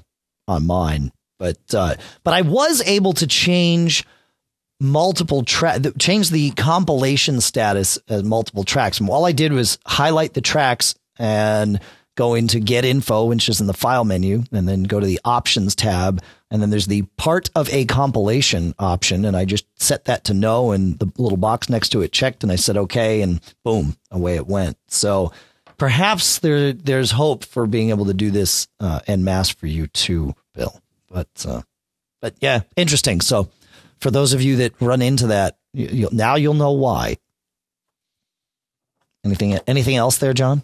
on mine, but uh, but I was able to change multiple track change the compilation status as multiple tracks. And all I did was highlight the tracks and go into get info, which is in the file menu, and then go to the options tab. And then there's the part of a compilation option. And I just set that to no. And the little box next to it checked. And I said, okay. And boom, away it went. So perhaps there, there's hope for being able to do this uh, en masse for you too, Bill. But, uh, but yeah, interesting. So for those of you that run into that, you, now you'll know why. Anything, anything else there, John?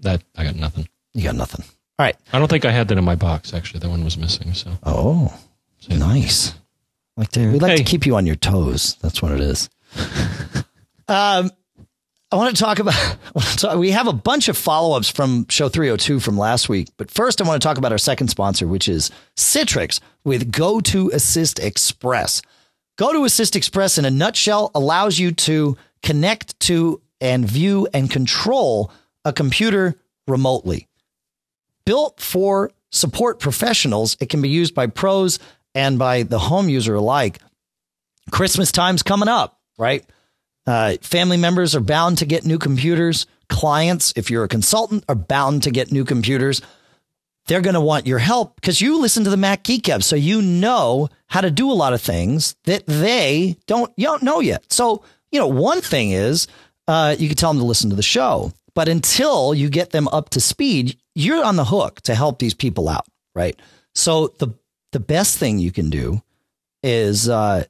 That I got nothing. You got nothing. All right. I don't think I had that in my box. Actually, that one was missing. So. Oh, So- nice. Like to, we like to keep you on your toes. That's what it is. um, I want to talk about. To talk- we have a bunch of follow ups from show 302 from last week, but first I want to talk about our second sponsor, which is Citrix with GoToAssist Express. GoToAssist Express in a nutshell allows you to connect to and view and control a computer remotely built for support professionals. It can be used by pros and by the home user alike. Christmas time's coming up, right? Uh, family members are bound to get new computers. Clients, if you're a consultant, are bound to get new computers. They're going to want your help because you listen to the Mac Geek Gab, so you know how to do a lot of things that they don't you don't know yet. So you know, one thing is uh, you can tell them to listen to the show, but until you get them up to speed, you're on the hook to help these people out, right? So the the best thing you can do is uh,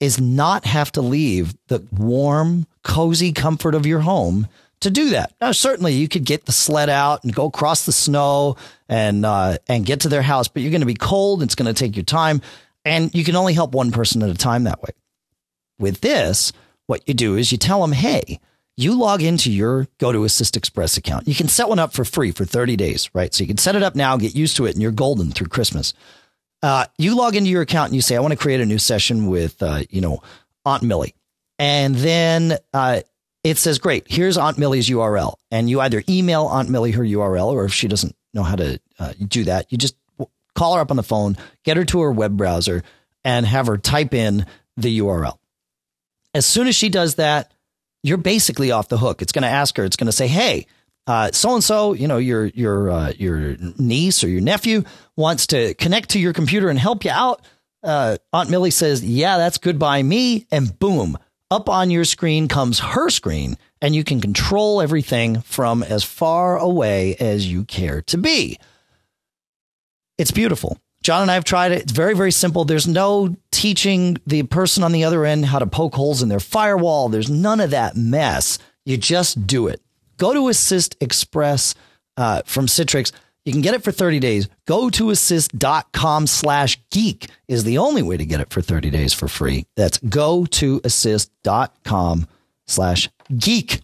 is not have to leave the warm, cozy comfort of your home to do that. Now, certainly you could get the sled out and go across the snow and uh, and get to their house, but you're going to be cold. It's going to take your time, and you can only help one person at a time that way. With this, what you do is you tell them, hey, you log into your GoToAssist Express account. You can set one up for free for 30 days, right? So you can set it up now, get used to it, and you're golden through Christmas. Uh, you log into your account and you say, I want to create a new session with, uh, you know, Aunt Millie. And then uh, it says, great, here's Aunt Millie's URL. And you either email Aunt Millie her URL, or if she doesn't know how to uh, do that, you just call her up on the phone, get her to her web browser, and have her type in the URL. As soon as she does that, you're basically off the hook. It's going to ask her, it's going to say, hey, so and so, you know, your your uh, your niece or your nephew wants to connect to your computer and help you out. Uh, Aunt Millie says, "Yeah, that's good by me," and boom, up on your screen comes her screen, and you can control everything from as far away as you care to be. It's beautiful. John and I have tried it. It's very, very simple. There's no teaching the person on the other end how to poke holes in their firewall. There's none of that mess. You just do it. GoToAssist Express uh, from Citrix. You can get it for 30 days. Go to assist.com slash geek is the only way to get it for 30 days for free. That's go to assist.com slash geek.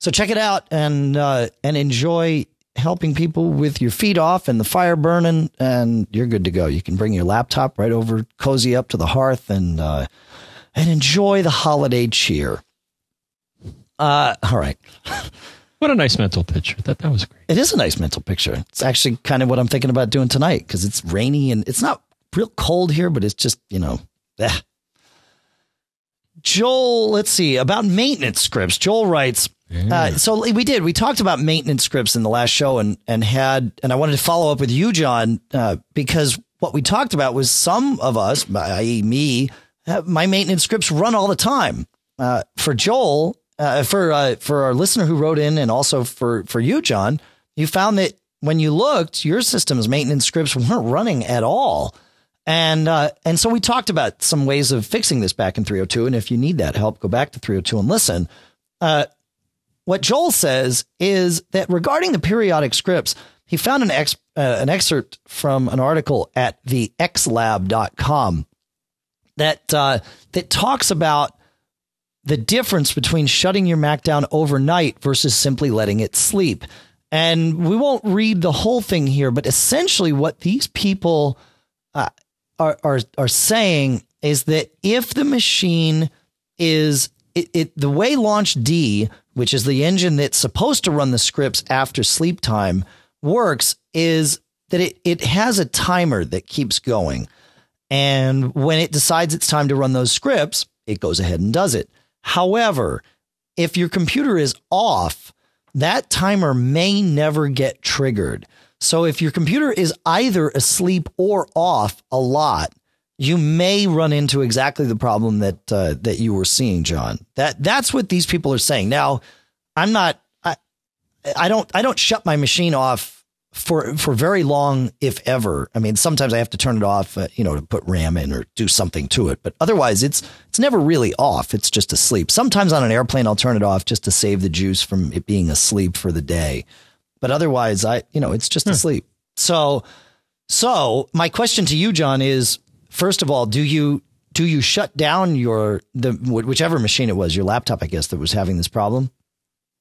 So check it out and uh, and enjoy helping people with your feet off and the fire burning, and you're good to go. You can bring your laptop right over, cozy up to the hearth, and uh, and enjoy the holiday cheer. Uh, all right. What a nice mental picture. That that was great. It is a nice mental picture. It's actually kind of what I'm thinking about doing tonight because it's rainy and it's not real cold here, but it's just, you know, eh. Joel, let's see about maintenance scripts. Joel writes, uh, so we did. We talked about maintenance scripts in the last show, and and had and I wanted to follow up with you, John, uh, because what we talked about was some of us, i.e., me, uh, my maintenance scripts run all the time. Uh, for Joel, uh, for uh, for our listener who wrote in, and also for for you, John, you found that when you looked, your system's maintenance scripts weren't running at all. And uh, and so we talked about some ways of fixing this back in 302. And if you need that help, go back to 302 and listen. Uh, what Joel says is that regarding the periodic scripts, he found an ex, uh, an excerpt from an article at the xlab.com that uh, that talks about the difference between shutting your Mac down overnight versus simply letting it sleep. And we won't read the whole thing here, but essentially what these people uh, are, are are saying is that if the machine is it, it the way launchd, which is the engine that's supposed to run the scripts after sleep time, works is that it, it has a timer that keeps going. And when it decides it's time to run those scripts, it goes ahead and does it. However, if your computer is off, that timer may never get triggered. So if your computer is either asleep or off a lot, you may run into exactly the problem that uh, that you were seeing, John. That that's what these people are saying. Now, I'm not. I, I don't. I don't shut my machine off for for very long, if ever. I mean, sometimes I have to turn it off, uh, you know, to put RAM in or do something to it. But otherwise, it's it's never really off. It's just asleep. Sometimes on an airplane, I'll turn it off just to save the juice from it being asleep for the day. But otherwise, I you know, it's just hmm. asleep. So, so my question to you, John, is first of all, do you do you shut down your the whichever machine it was, your laptop, I guess, that was having this problem?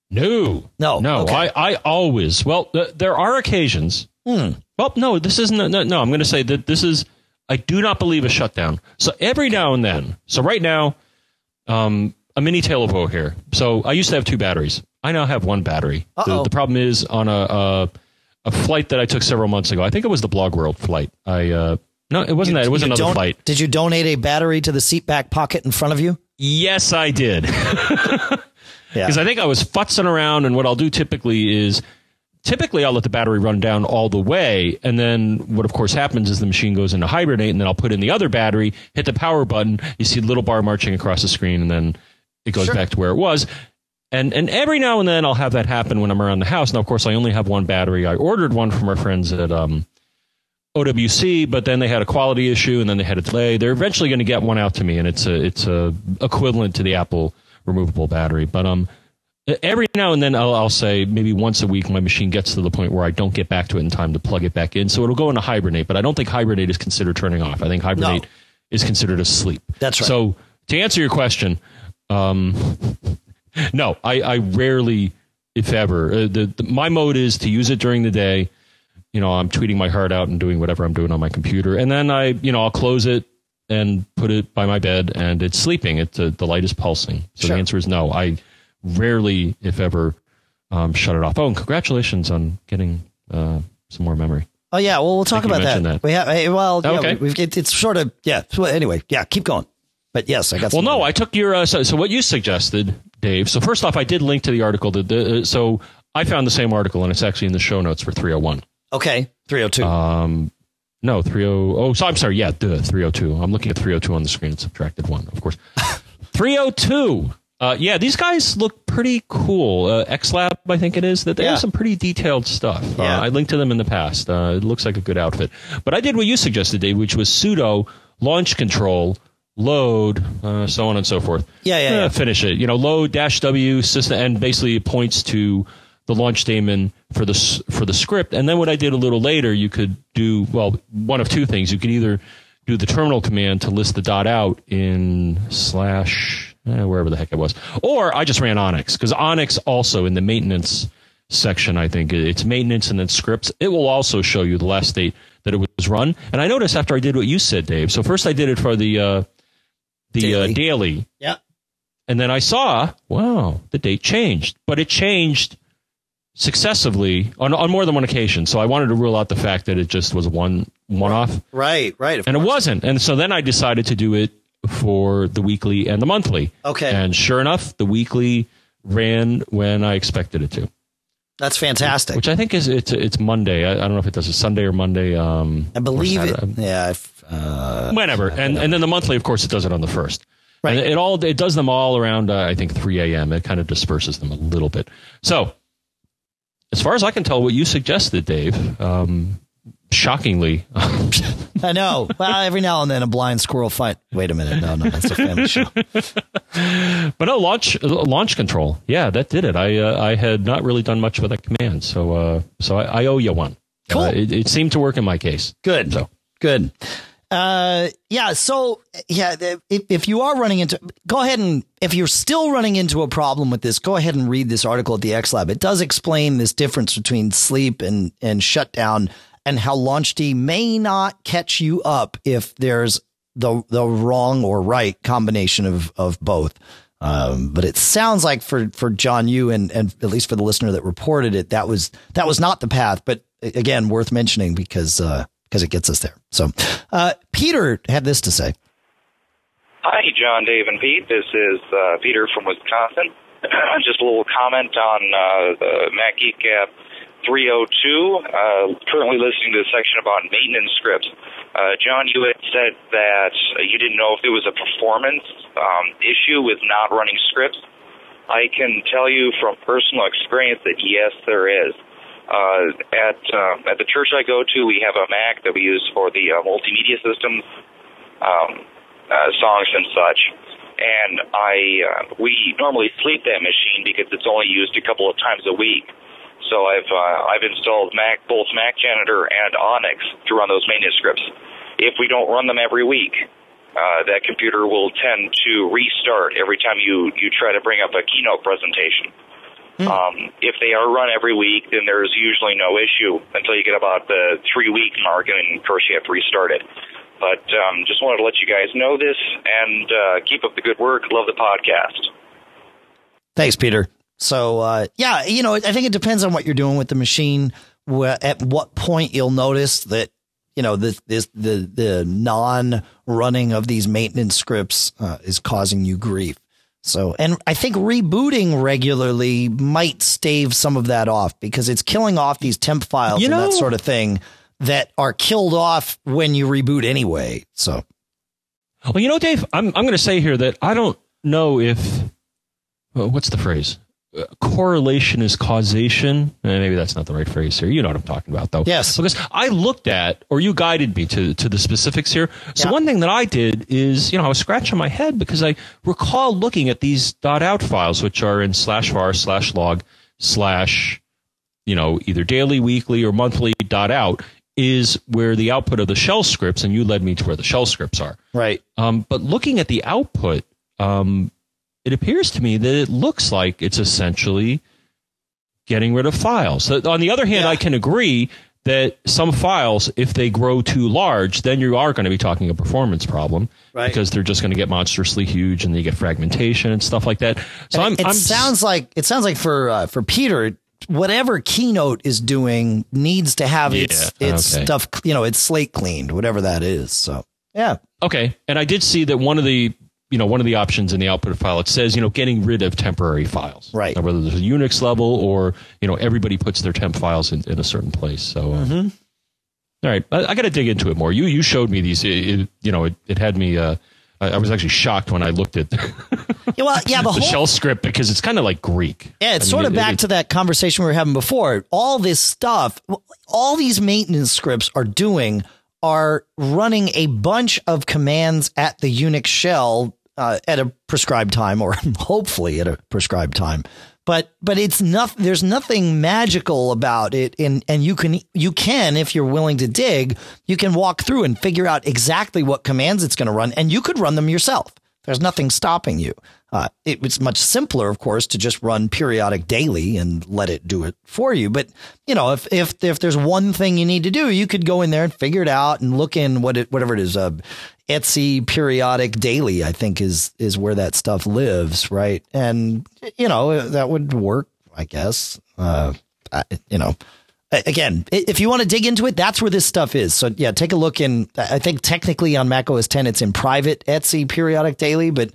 No, no, no. Okay. I I always well, th- there are occasions. Hmm. Well, no, this isn't. No, no I'm going to say that this is. I do not believe a shutdown. So every now and then. So right now, um, a mini tail of woe here. So I used to have two batteries. I now have one battery. The, the, problem is on a, a, a flight that I took several months ago. I think it was the Blog World flight. I uh, no, it wasn't you, that. It was another don- flight. Did you donate a battery to the seat back pocket in front of you? Yes, I did. Because yeah. I think I was futzing around, and what I'll do typically is typically I'll let the battery run down all the way, and then what of course happens is the machine goes into hibernate, and then I'll put in the other battery, hit the power button, you see the little bar marching across the screen, and then it goes sure. back to where it was. And and every now and then I'll have that happen when I'm around the house. Now, of course, I only have one battery. I ordered one from our friends at um, OWC, but then they had a quality issue and then they had a delay. They're eventually going to get one out to me, and it's a it's a equivalent to the Apple removable battery. But um, every now and then I'll, I'll say maybe once a week my machine gets to the point where I don't get back to it in time to plug it back in, so it'll go into hibernate. But I don't think hibernate is considered turning off. I think hibernate no. is considered asleep. That's right. So to answer your question, um, no, I, I rarely, if ever, uh, the, the, my mode is to use it during the day you know, I'm tweeting my heart out and doing whatever I'm doing on my computer. And then I, you know, I'll close it and put it by my bed and it's sleeping. It, uh, the light is pulsing. So sure. the answer is no. I rarely, if ever, um, shut it off. Oh, and congratulations on getting uh, some more memory. Oh yeah, well we'll talk about that. that. We have well, yeah, okay. It, it's sort of yeah. Anyway, yeah, keep going. But yes, I got. Well, no, I took your uh, so, so what you suggested, Dave. So first off, I did link to the article. That the, uh, so I found the same article, and it's actually in the show notes for 301. Okay, 302. Um, no, 30. Oh, so I'm sorry. Yeah, the 302. I'm looking at 302 on the screen. Subtracted one, of course. 302. Uh, yeah, these guys look pretty cool. Uh, XLab, I think it is. That they yeah. have some pretty detailed stuff. Uh, yeah. Uh, I linked to them in the past. Uh, it looks like a good outfit. But I did what you suggested, Dave, which was sudo launch control load, uh, so on and so forth. Yeah, yeah, yeah. Finish it. You know, load dash W system, and basically it points to the launch daemon for the for the script. And then what I did a little later, you could do well one of two things. You could either do the terminal command to list the dot out in slash eh, wherever the heck it was, or I just ran Onyx because Onyx also in the maintenance section, I think it's maintenance and then scripts. It will also show you the last date that it was run. And I noticed after I did what you said, Dave. So first I did it for the uh, the daily. Uh, daily. Yeah. And then I saw, wow, the date changed, but it changed successively on, on more than one occasion. So I wanted to rule out the fact that it just was one one off. Right, right. And course. it wasn't. And so then I decided to do it for the weekly and the monthly. Okay. And sure enough, the weekly ran when I expected it to. That's fantastic. Which I think is it's it's Monday. I, I don't know if it does a Sunday or Monday. Um, I believe it. Yeah. Uh, Whenever, and and then the monthly, of course, it does it on the first. Right. And it all it does them all around. Uh, I think 3 a.m. It kind of disperses them a little bit. So as far as I can tell, what you suggested, Dave, um, shockingly. I know. Well, every now and then a blind squirrel fight. Wait a minute. No, no, that's a family show. but no, launch launch control. Yeah, that did it. I uh, I had not really done much with that command, so uh, so I, I owe you one. Cool. Uh, it, it, seemed to work in my case. Good. So good. Uh, yeah. So yeah, if, if you are running into, go ahead and if you're still running into a problem with this, go ahead and read this article at the X Lab. It does explain this difference between sleep and and shutdown, and how launchd may not catch you up if there's the the wrong or right combination of of both. Um, but it sounds like for for John you and and at least for the listener that reported it, that was that was not the path. But again, worth mentioning because uh, because it gets us there. So uh, Peter had this to say. Hi, John, Dave, and Pete. This is uh, Peter from Wisconsin. Just a little comment on uh, the Mac App 302. Uh, currently listening to the section about maintenance scripts. Uh, John, you had said that you didn't know if it was a performance um, issue with not running scripts. I can tell you from personal experience that yes, there is. Uh, at uh, at the church I go to, we have a Mac that we use for the uh, multimedia systems, um, uh, songs and such. And I uh, we normally sleep that machine because it's only used a couple of times a week. So I've uh, I've installed Mac both Mac Janitor and Onyx to run those maintenance scripts. If we don't run them every week, uh, that computer will tend to restart every time you you try to bring up a keynote presentation. Hmm. Um, if they are run every week, then there's usually no issue until you get about the three week mark, and of course you have to restart it. But um, just wanted to let you guys know this and uh, keep up the good work. Love the podcast. Thanks, Peter. So uh, yeah, you know, I think it depends on what you're doing with the machine. At what point you'll notice that you know this, this the the non running of these maintenance scripts uh, is causing you grief. So, and I think rebooting regularly might stave some of that off because it's killing off these temp files you and that sort of thing that are killed off when you reboot anyway. So, well, you know, Dave, I'm I'm going to say here that I don't know if well, what's the phrase correlation is causation. Eh, maybe that's not the right phrase here. You know what I'm talking about, though. Yes. Because I looked at, or you guided me to to the specifics here. So yeah. one thing that I did is, you know, I was scratching my head because I recall looking at these dot out files, which are in slash var slash log slash, you know, either daily, weekly, or monthly dot out is where the output of the shell scripts, and you led me to where the shell scripts are. Right. Um, but looking at the output, um, it appears to me that it looks like it's essentially getting rid of files. On the other hand, yeah. I can agree that some files, if they grow too large, then you are going to be talking a performance problem right. because they're just going to get monstrously huge and you get fragmentation and stuff like that. So I'm, it I'm, sounds like it sounds like for uh, for Peter, whatever Keynote is doing needs to have yeah, its its okay. stuff, you know, its slate cleaned, whatever that is. So yeah, okay. And I did see that one of the you know, one of the options in the output file, it says, you know, getting rid of temporary files. Right. Now, whether there's a Unix level or, you know, everybody puts their temp files in, in a certain place. So, uh, mm-hmm. all right, I, I got to dig into it more. You you showed me these. It, it, you know, it, it had me. Uh, I, was actually shocked when I looked at yeah, well, yeah, the, the whole, shell script because it's kind of like Greek. Yeah, it's I sort mean, of back to that conversation we were having before. All this stuff, all these maintenance scripts are doing are running a bunch of commands at the Unix shell uh, at a prescribed time, or hopefully at a prescribed time. But but it's not. There's nothing magical about it, and and you can you can if you're willing to dig, you can walk through and figure out exactly what commands it's going to run, and you could run them yourself. There's nothing stopping you. Uh, it, it's much simpler, of course, to just run periodic daily and let it do it for you. But you know, if if if there's one thing you need to do, you could go in there and figure it out and look in what it whatever it is, uh, etc periodic daily. I think is is where that stuff lives, right? And you know that would work, I guess. Uh, I, you know, again, if you want to dig into it, that's where this stuff is. So yeah, take a look in. I think technically on Mac OS 10, it's in private etc periodic daily, but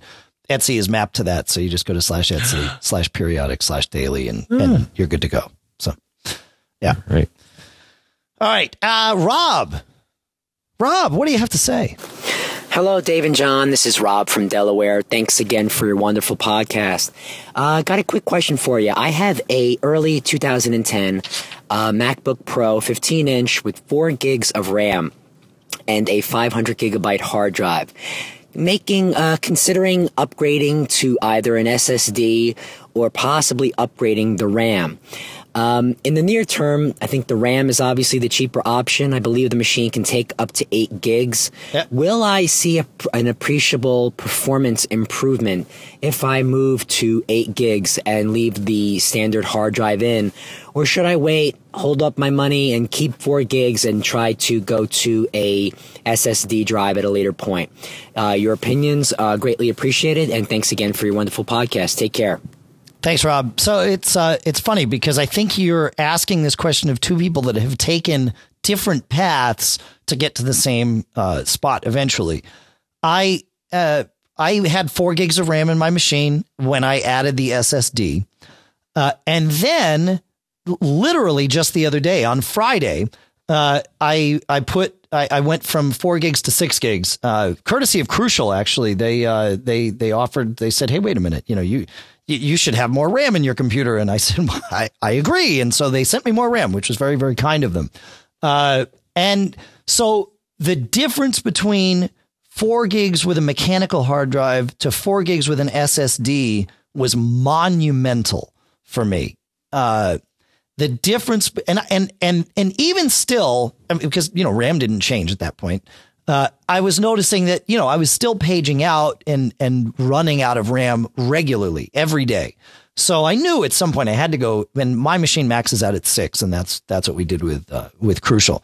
etc is mapped to that. So you just go to slash etc slash periodic slash daily, and, mm. and you're good to go. So yeah, right. All right, uh, Rob. Rob, what do you have to say? Hello, Dave and John. This is Rob from Delaware. Thanks again for your wonderful podcast. I uh, got a quick question for you. I have a early 2010 uh, MacBook Pro 15 inch with four gigs of RAM and a 500 gigabyte hard drive. Making, uh, considering upgrading to either an SSD or possibly upgrading the RAM. Um, in the near term, I think the RAM is obviously the cheaper option. I believe the machine can take up to eight gigs. Yep. Will I see a, an appreciable performance improvement if I move to eight gigs and leave the standard hard drive in? Or should I wait, hold up my money and keep four gigs and try to go to a SSD drive at a later point? Uh, your opinions are greatly appreciated. And thanks again for your wonderful podcast. Take care. Thanks, Rob. So it's uh, it's funny because I think you're asking this question of two people that have taken different paths to get to the same uh, spot eventually. I uh, I had four gigs of RAM in my machine when I added the SSD, uh, and then literally just the other day on Friday, uh, I I put I, I, went from four gigs to six gigs, uh, courtesy of Crucial. Actually, they they they offered. They said, "Hey, wait a minute. You know you." you should have more RAM in your computer. And I said, well, I, I agree. And so they sent me more RAM, which was very, very kind of them. Uh, and so the difference between four gigs with a mechanical hard drive to four gigs with an SSD was monumental for me. Uh, the difference, and and and and even still, because you know RAM didn't change at that point uh, I was noticing that you know I was still paging out and and running out of RAM regularly every day. So I knew at some point I had to go. And my machine maxes out at six, and that's that's what we did with uh, with Crucial.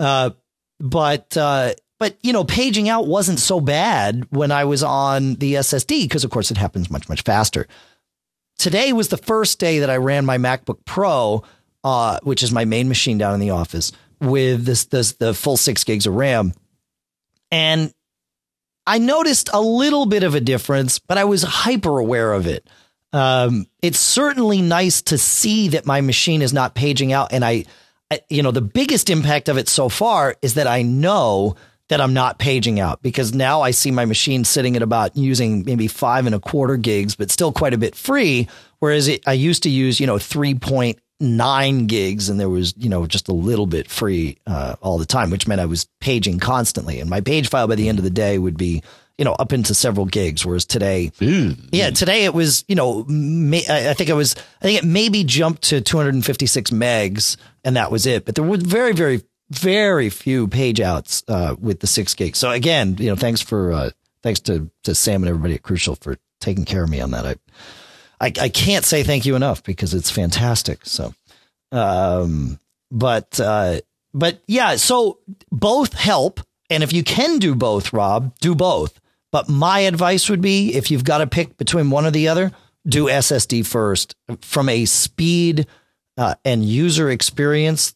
Uh, but uh, but you know, paging out wasn't so bad when I was on the SSD because of course it happens much much faster. Today was the first day that I ran my MacBook Pro, uh, which is my main machine down in the office, with this this the full six gigs of RAM and I noticed a little bit of a difference, but I was hyper aware of it. Um, it's certainly nice to see that my machine is not paging out. And I, I, you know, the biggest impact of it so far is that I know that I'm not paging out because now I see my machine sitting at about using maybe five and a quarter gigs, but still quite a bit free. Whereas it, I used to use, you know, 3.9 gigs and there was, you know, just a little bit free uh, all the time, which meant I was paging constantly. And my page file by the end of the day would be, you know, up into several gigs. Whereas today, yeah, today it was, you know, may, I think it was, I think it maybe jumped to 256 megs and that was it. But there were very, very, very few page outs uh, with the six gigs. So again, you know, thanks for, uh, thanks to, to Sam and everybody at Crucial for taking care of me on that. I, I, I can't say thank you enough because it's fantastic. So, um, but, uh, but yeah, so both help. And if you can do both, Rob, do both. But my advice would be if you've got to pick between one or the other, do SSD first from a speed uh, and user experience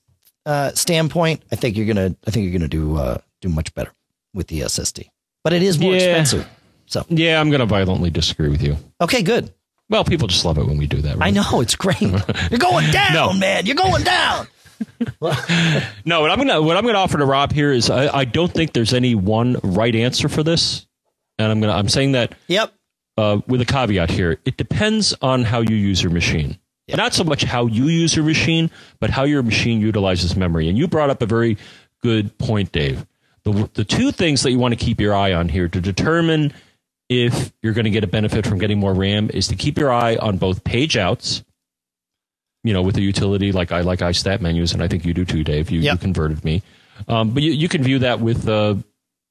uh, standpoint. I think you're gonna, I think you're gonna do uh, do much better with the SSD. But it is more Yeah. expensive. So Yeah, I'm going to violently disagree with you. okay, good. Well, people just love it when we do that. Right? I know it's great. You're going down, No. man. You're going down. No, what I'm gonna what I'm gonna offer to Rob here is I, I don't think there's any one right answer for this, and I'm gonna I'm saying that Yep. uh, with a caveat here. It depends on how you use your machine. Not so much how you use your machine, but how your machine utilizes memory. And you brought up a very good point, Dave. The, the two things that you want to keep your eye on here to determine if you're going to get a benefit from getting more RAM is to keep your eye on both page outs, you know, with a utility like I like iStat menus, and I think you do too, Dave. You, you converted me. Um, but you, you can view that with uh,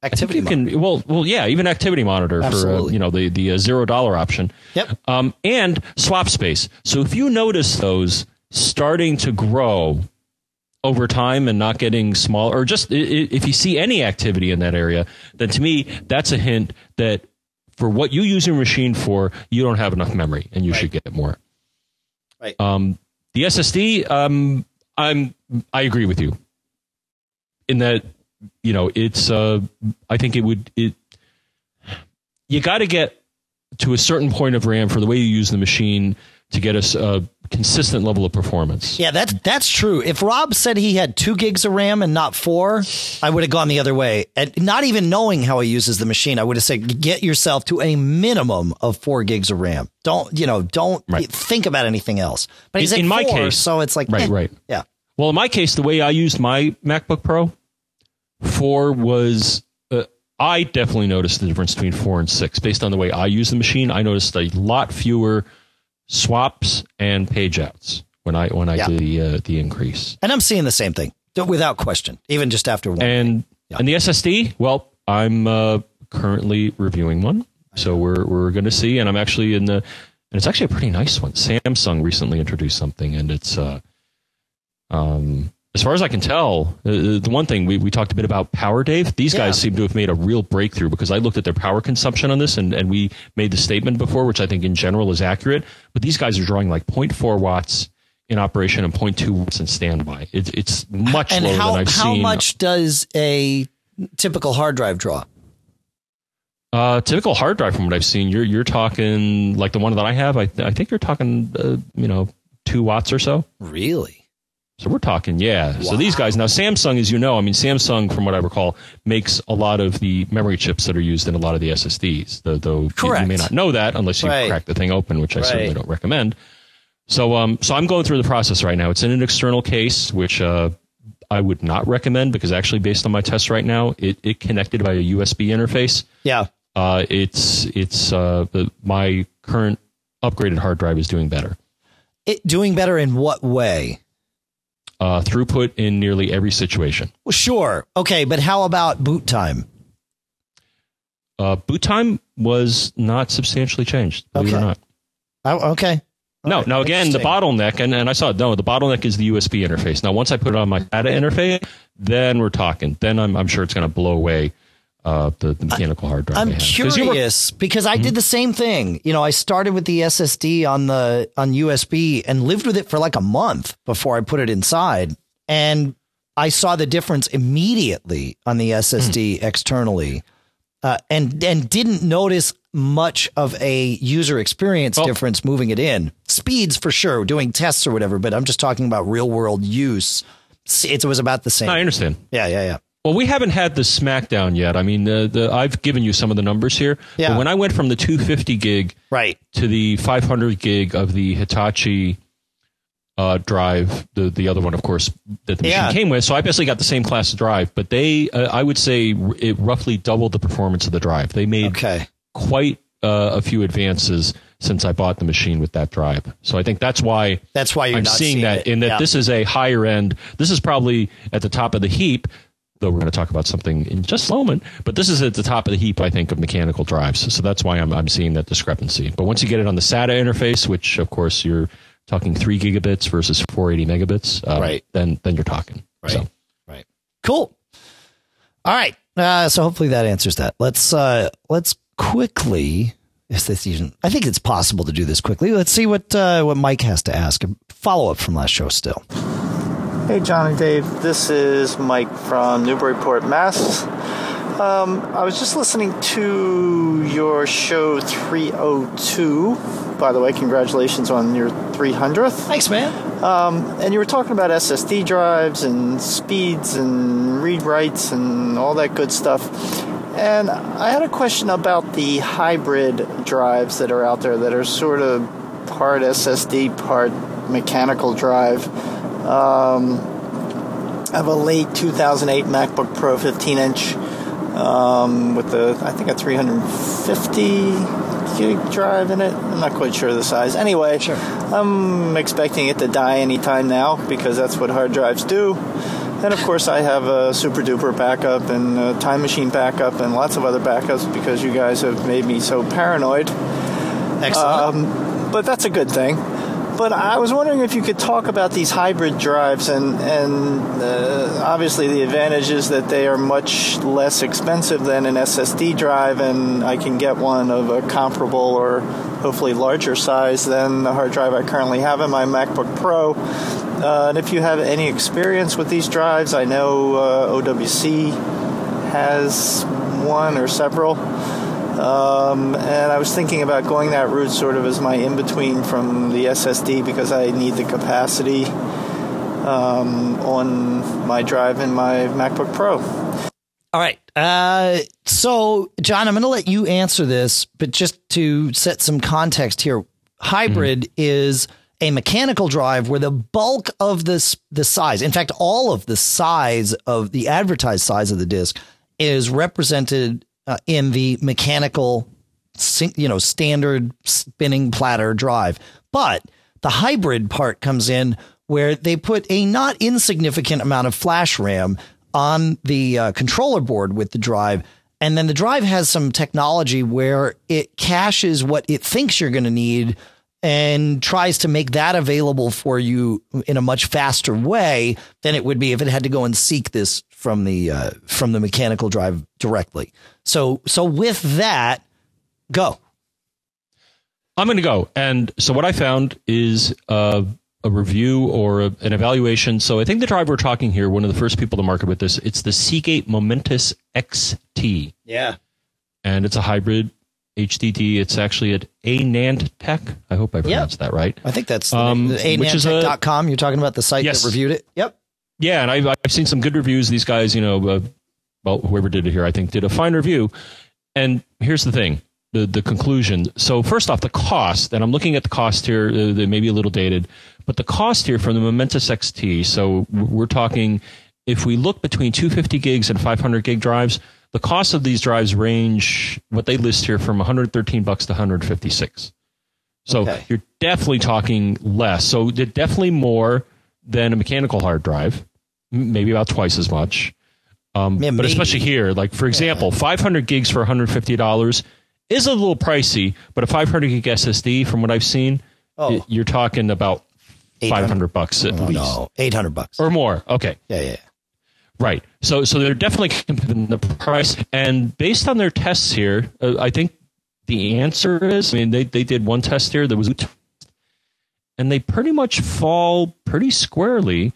Activity you can well well yeah even activity monitor for uh, you know the the uh, zero dollar option. Yep. um, and swap space. So if you notice those starting to grow over time and not getting small or just if you see any activity in that area then to me that's a hint that for what you use your machine for you don't have enough memory and you should get more. Right. um, the ssd um, i'm i agree with you in that you know it's uh i think it would it you got to get to a certain point of ram for the way you use the machine to get us a consistent level of performance Yeah, that's that's true. If Rob said he had two gigs of RAM and not four, I would have gone the other way. And not even knowing how he uses the machine, I would have said get yourself to a minimum of four gigs of RAM. Don't you know? Don't Right. think about anything else. But he's In- in my case- so it's like Right, eh, right. Yeah, well in my case the way i used my macbook pro 4 was uh, i definitely noticed the difference between 4 and 6 based on the way i use the machine i noticed a lot fewer swaps and page outs when I when I Yeah. do the uh, the increase. And I'm seeing the same thing without question, even just after one. And Yeah. and the SSD, well, I'm uh, currently reviewing one, so we're we're going to see, and I'm actually in the, and it's actually a pretty nice one. Samsung recently introduced something, and it's uh, um, as far as I can tell, uh, the one thing we, we talked a bit about power, Dave. These Yeah. guys seem to have made a real breakthrough because I looked at their power consumption on this, and and we made the statement before, which I think in general is accurate. But these guys are drawing like 0.4 watts in operation and 0.2 watts in standby. It's it's much and lower how than I've seen. how seen. much does a typical hard drive draw? Uh, typical hard drive from what I've seen, you're you're talking like the one that I have. I th- I think you're talking, uh, you know, two watts or so. Really? So we're talking, yeah. So these guys now, Samsung, as you know, I mean, Samsung, from what I recall, makes a lot of the memory chips that are used in a lot of the SSDs. Though, though you- Correct. You, may not know that unless you Right. crack the thing open, which I certainly don't recommend. So, um, so I'm going through the process right now. It's in an external case, which uh, I would not recommend because actually, based on my tests right now, it, it connected by a USB interface. Yeah. Uh, it's it's uh, the, my current upgraded hard drive is doing better. It doing better in what way? Uh, throughput in nearly every situation. Well, sure. Okay, but how about boot time? Uh, boot time was not substantially changed. Believe it Okay. or not. Oh, okay. All No, right, now again, the bottleneck, and, and I saw it. No, the bottleneck is the USB interface. Now, once I put it on my data interface, then we're talking. Then I'm, I'm sure it's going to blow away uh, the, the mechanical hard drive. I'm I you were- curious because I did the same thing. You know, I started with the SSD on the on USB and lived with it for like a month before I put it inside, and I saw the difference immediately on the SSD externally, uh, and and didn't notice much of a user experience Well- difference moving it in. Speeds for sure, doing tests or whatever, but I'm just talking about real world use. It was about the same. I understand. Yeah, yeah, yeah. Well, we haven't had the SmackDown yet. I mean, the, the, I've given you some of the numbers here. Yeah. But when I went from the 250 gig Right. to the 500 gig of the Hitachi uh, drive, the the other one, of course, that the machine Yeah. came with. So I basically got the same class of drive, but they, uh, I would say, it roughly doubled the performance of the drive. They made Okay. quite uh, a few advances since I bought the machine with that drive. So I think that's why That's why you're I'm seeing seeing that it. in that Yeah. this is a higher end. This is probably at the top of the heap. Though we're going to talk about something in just a moment, but this is at the top of the heap, I think, of mechanical drives. So that's why I'm, I'm seeing that discrepancy. But once you get it on the SATA interface, which of course you're talking three gigabits versus 480 megabits, uh, Right. Then then you're talking. Right. So Right. Cool. All right. Uh, so hopefully that answers that. Let's uh, let's quickly. Is this even? I think it's possible to do this quickly. Let's see what uh, what Mike has to ask. A follow up from last show. Still. Hey, John and Dave. This is Mike from Newburyport, Mass. Um, I was just listening to your show 302. By the way, congratulations on your 300th. Thanks, man. And you were talking about SSD drives and speeds and read writes and all that good stuff. And I had a question about the hybrid drives that are out there that are sort of part SSD, part mechanical drive. Um, I have a late 2008 MacBook Pro 15 inch um, with the, I think, a 350 gig drive in it. I'm not quite sure the size. Anyway, Sure. I'm expecting it to die anytime now because that's what hard drives do. And of course, I have a SuperDuper backup and a time machine backup and lots of other backups because you guys have made me so paranoid. Excellent. Um, but that's a good thing. But I was wondering if you could talk about these hybrid drives, and and uh, obviously the advantage is that they are much less expensive than an SSD drive, and I can get one of a comparable or hopefully larger size than the hard drive I currently have in my MacBook Pro. Uh, and if you have any experience with these drives, I know uh, OWC has one or several. Um, and I was thinking about going that route sort of as my in between from the SSD because I need the capacity um, on my drive in my MacBook Pro. All right. Uh, so, John, I'm going to let you answer this, but just to set some context here, hybrid is a mechanical drive where the bulk of this the size, in fact, all of the size of the advertised size of the disk is represented uh, in the mechanical, you know, standard spinning platter drive. But The hybrid part comes in where they put a not insignificant amount of flash RAM on the uh, controller board with the drive. And then the drive has some technology where it caches what it thinks you're going to need and tries to make that available for you in a much faster way than it would be if it had to go and seek this from the uh, from the mechanical drive directly. So so with that, go. I'm going to go. And so what I found is uh, a review or a, an evaluation. So I think the drive we're talking here, one of the first people to market with this, it's the Seagate Momentus XT. Yeah. And it's a hybrid HDD. It's actually at AnandTech. I hope I pronounced that right. I think that's Um, the, the which is a- anandtech.com. You're talking about the site Yes. that reviewed it. Yep. Yeah, and I've, I've seen some good reviews. These guys, you know, uh, well, whoever did it here, I think, did a fine review. And here's the thing the, the conclusion. So, first off, the cost, and I'm looking at the cost here, uh, they may be a little dated, but the cost here from the Momentus XT, so we're talking, if we look between 250 gigs and 500 gig drives, the cost of these drives range, what they list here, from 113 bucks to 156. So Okay. you're definitely talking less. So they're definitely more than a mechanical hard drive, maybe about twice as much. Um, Yeah, but especially here, like for example, 500 gigs for 150 dollars is a little pricey, but a 500 gig SSD, from what I've seen, Oh. y- you're talking about 500 bucks at Oh, least no, 800 bucks. or more. Okay, Yeah, yeah. Right. So so they're definitely in the price. And based on their tests here, uh, I think the answer is I mean they, they did one test here that was and they pretty much fall pretty squarely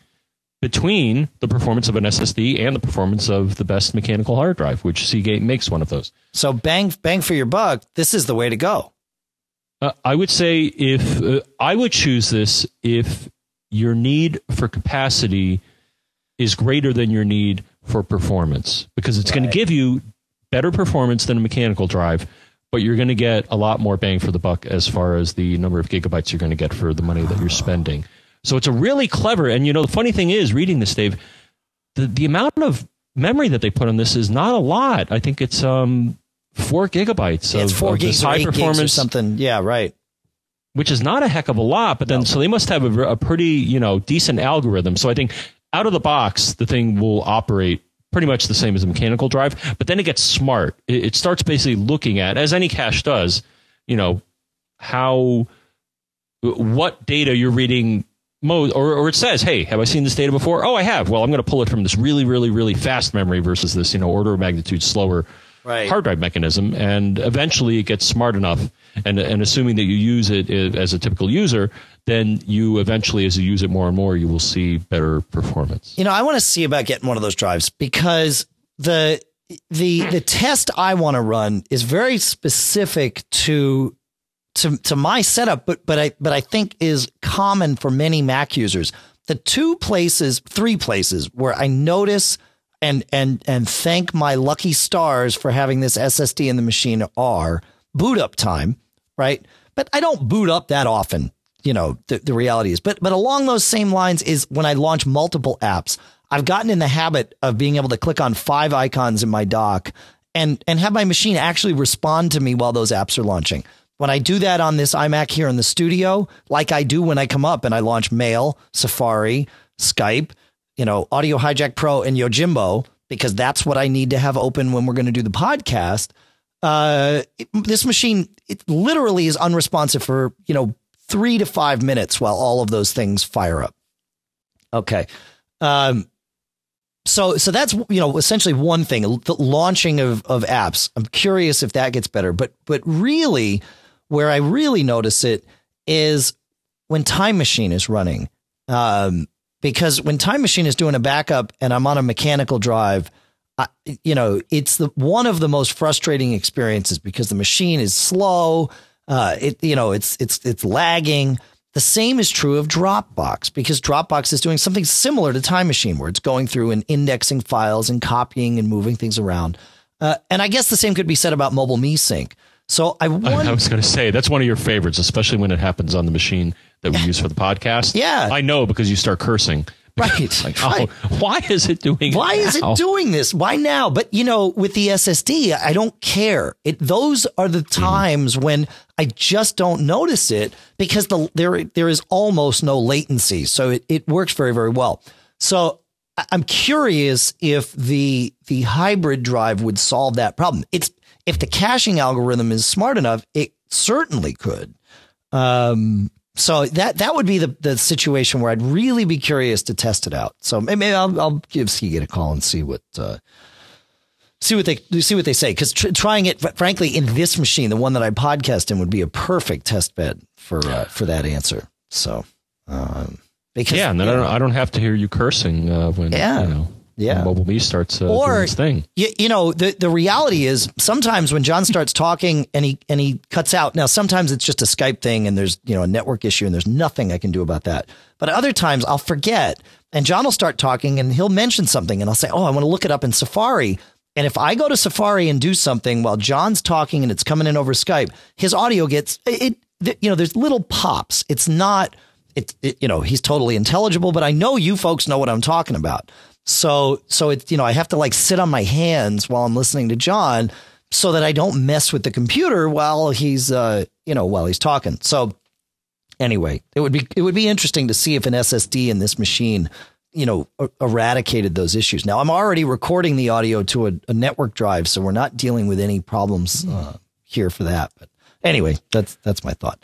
between the performance of an SSD and the performance of the best mechanical hard drive, which Seagate makes one of those. So bang bang for your buck. This is the way to go. Uh, I would say if uh, I would choose this if your need for capacity is greater than your need for performance because it's going to give you better performance than a mechanical drive, but you're going to get a lot more bang for the buck as far as the number of gigabytes you're going to get for the money that you're spending. So it's a really clever and you know the funny thing is reading this Dave the the amount of memory that they put on this is not a lot. I think it's um 4 gigabytes it's of, four of gigs high performance something. Yeah, right. which is not a heck of a lot, but then so they must have a, a pretty you know decent algorithm. So I think out of the box, the thing will operate pretty much the same as a mechanical drive, but then it gets smart. It, it starts basically looking at, as any cache does, you know, how what data you're reading. Mo- or, or it says, "Hey, have I seen this data before? Oh, I have. Well, I'm going to pull it from this really, really, really fast memory versus this, you know, order of magnitude slower Right. hard drive mechanism, and eventually it gets smart enough. And and assuming that you use it uh, as a typical user, then you eventually, as you use it more and more, you will see better performance. You know, I want to see about getting one of those drives because the the the test I want to run is very specific to to to my setup, but but I but I think is common for many Mac users. The two places, three places where I notice and and and thank my lucky stars for having this SSD in the machine are boot up time, right? But I don't boot up that often. You know, the, the reality is. But but along those same lines is when I launch multiple apps, I've gotten in the habit of being able to click on five icons in my dock and and have my machine actually respond to me while those apps are launching. When I do that on this iMac here in the studio, like I do when I come up and I launch Mail, Safari, Skype, you know, Audio Hijack Pro and Yojimbo, because that's what I need to have open when we're going to do the podcast. Uh, it- this machine, it literally is unresponsive for, you know, three to five minutes while all of those things fire up. Okay. Um, so, so that's, you know, essentially one thing, the launching of, of apps. I'm curious if that gets better, but, but really where I really notice it is when Time Machine is running. Um, because when Time Machine is doing a backup and I'm on a mechanical drive, I, you know, it's the one of the most frustrating experiences because the machine is slow. Uh, it, you know, it's it's it's lagging. The same is true of Dropbox because Dropbox is doing something similar to Time Machine, where it's going through and indexing files and copying and moving things around. Uh, and I guess the same could be said about MobileMe Sync. So I I. I was going to say that's one of your favorites, especially when it happens on the machine that we use for the podcast. Yeah. I know because you start cursing Right. Like, right. oh, why is it doing? Why is now? it doing this? Why now? But you know, with the SSD, I don't care. It those are the mm-hmm. times when I just don't notice it because the there there is almost no latency, so it, it works very very well. So I'm curious if the the hybrid drive would solve that problem. It's if the caching algorithm is smart enough, it certainly could. Um, so that that would be the, the situation where I'd really be curious to test it out. So maybe I'll, I'll give Seagate a call and see what uh, see what they see what they say. Because tr- trying it, frankly, in this machine, the one that I podcast in, would be a perfect test bed for uh, for that answer. So um, because Yeah, and then I, don't, I don't have to hear you cursing uh, when Yeah. you know Yeah. Me starts uh, Or- doing its thing. You, you know the the reality is sometimes when John starts talking and he and he cuts out. Now sometimes it's just a Skype thing and there's you know a network issue and there's nothing I can do about that. But other times I'll forget and John will start talking and he'll mention something and I'll say, "Oh, I want to look it up in Safari." And if I go to Safari and do something while John's talking and it's coming in over Skype, his audio gets it. it you know, there's little pops. It's not. It, it you know he's totally intelligible, but I know you folks know what I'm talking about. So so it's you know I have to like sit on my hands while I'm listening to John so that I don't mess with the computer while he's uh you know while he's talking. So anyway, it would be it would be interesting to see if an SSD in this machine you know er- eradicated those issues. Now I'm already recording the audio to a, a network drive, so we're not dealing with any problems uh, here for that. But anyway, that's that's my thought.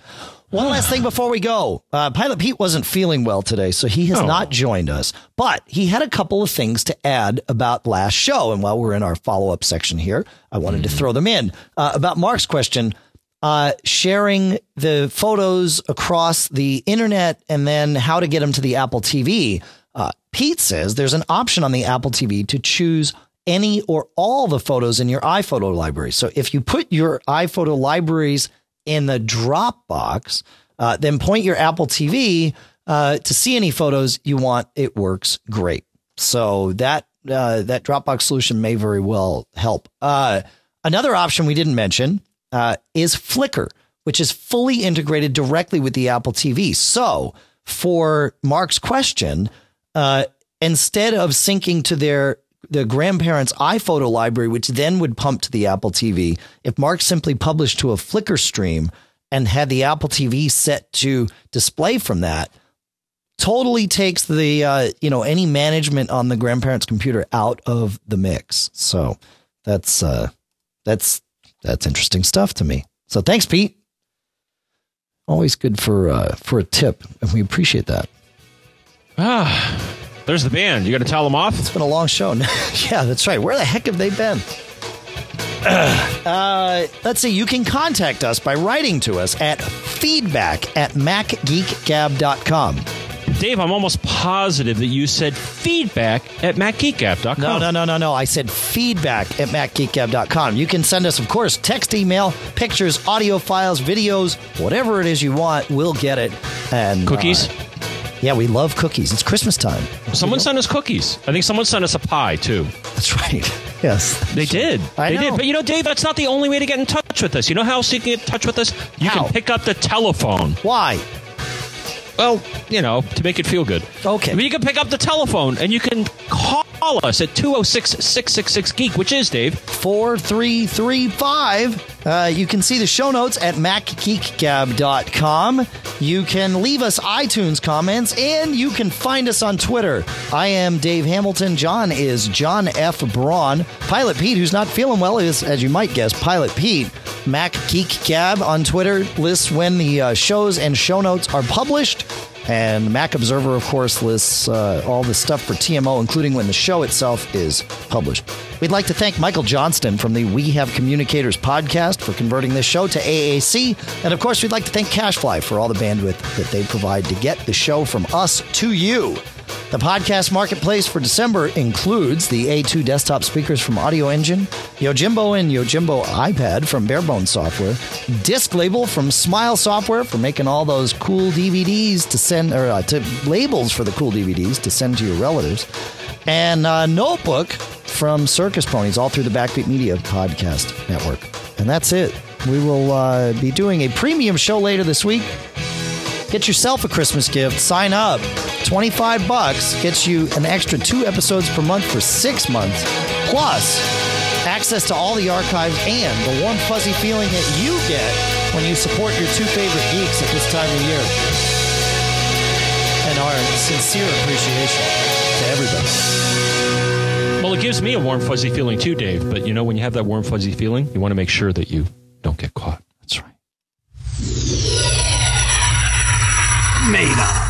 One last thing before we go. Uh, Pilot Pete wasn't feeling well today, so he has Oh. not joined us, but he had a couple of things to add about last show. And while we're in our follow up section here, I wanted to throw them in uh, about Mark's question. Uh, sharing the photos across the internet and then how to get them to the Apple TV. Uh, Pete says there's an option on the Apple TV to choose any or all the photos in your iPhoto library. So if you put your iPhoto libraries in the Dropbox, uh, then point your Apple TV uh, to see any photos you want. It works great. So that uh, that Dropbox solution may very well help. Uh, another option we didn't mention uh, is Flickr, which is fully integrated directly with the Apple TV. So for Mark's question, uh, instead of syncing to their the grandparents' iPhoto library, which then would pump to the Apple TV, if Mark simply published to a Flickr stream and had the Apple TV set to display from that, totally takes the uh, you know any management on the grandparents' computer out of the mix. So that's uh, that's that's interesting stuff to me. So thanks, Pete. Always good for uh, for a tip, and we appreciate that. Ah, there's the band. You got to tell them off. It's been a long show. yeah, that's right. Where the heck have they been? Uh, let's see. You can contact us by writing to us at feedback at macgeekgab.com. Dave, I'm almost positive that you said feedback at macgeekgab.com. No, no, no, no, no. I said feedback at macgeekgab.com. You can send us, of course, text, email, pictures, audio files, videos, whatever it is you want. We'll get it. And Cookies? uh, yeah, we love cookies. It's Christmas time. Someone sent us cookies. I think someone sent us a pie too. That's right. Yes. They did. I they know. did. But you know, Dave, that's not the only way to get in touch with us. You know how else you can get in touch with us? You How? can pick up the telephone. Why? Well, you know, to make it feel good. Okay. But you can pick up the telephone and you can call us at 206 666 Geek, which is, Dave. 4335. Uh, you can see the show notes at macgeekgab.com. You can leave us iTunes comments and you can find us on Twitter. I am Dave Hamilton. John is John F. Braun. Pilot Pete, who's not feeling well, is, as you might guess, Pilot Pete. Mac Geek on Twitter lists when the uh, shows and show notes are published. And Mac Observer, of course, lists uh, all the stuff for TMO, including when the show itself is published. We'd like to thank Michael Johnston from the We Have Communicators podcast for converting this show to AAC. And of course, we'd like to thank Cashfly for all the bandwidth that they provide to get the show from us to you. The podcast marketplace for December includes the A2 desktop speakers from Audioengine, Yojimbo and Yojimbo iPad from Barebone Software, Disc Label from Smile Software for making all those cool DVDs to send, or uh, to labels for the cool DVDs to send to your relatives, and uh, Notebook from Circus Ponies, all through the Backbeat Media podcast network. And that's it. We will uh, be doing a premium show later this week Get yourself a Christmas gift. Sign up. 25 bucks gets you an extra two episodes per month for six months, plus access to all the archives and the warm, fuzzy feeling that you get when you support your two favorite geeks at this time of year. And our sincere appreciation to everybody. Well, it gives me a warm, fuzzy feeling too, Dave. But you know, when you have that warm, fuzzy feeling, you want to make sure that you don't get caught. Made up.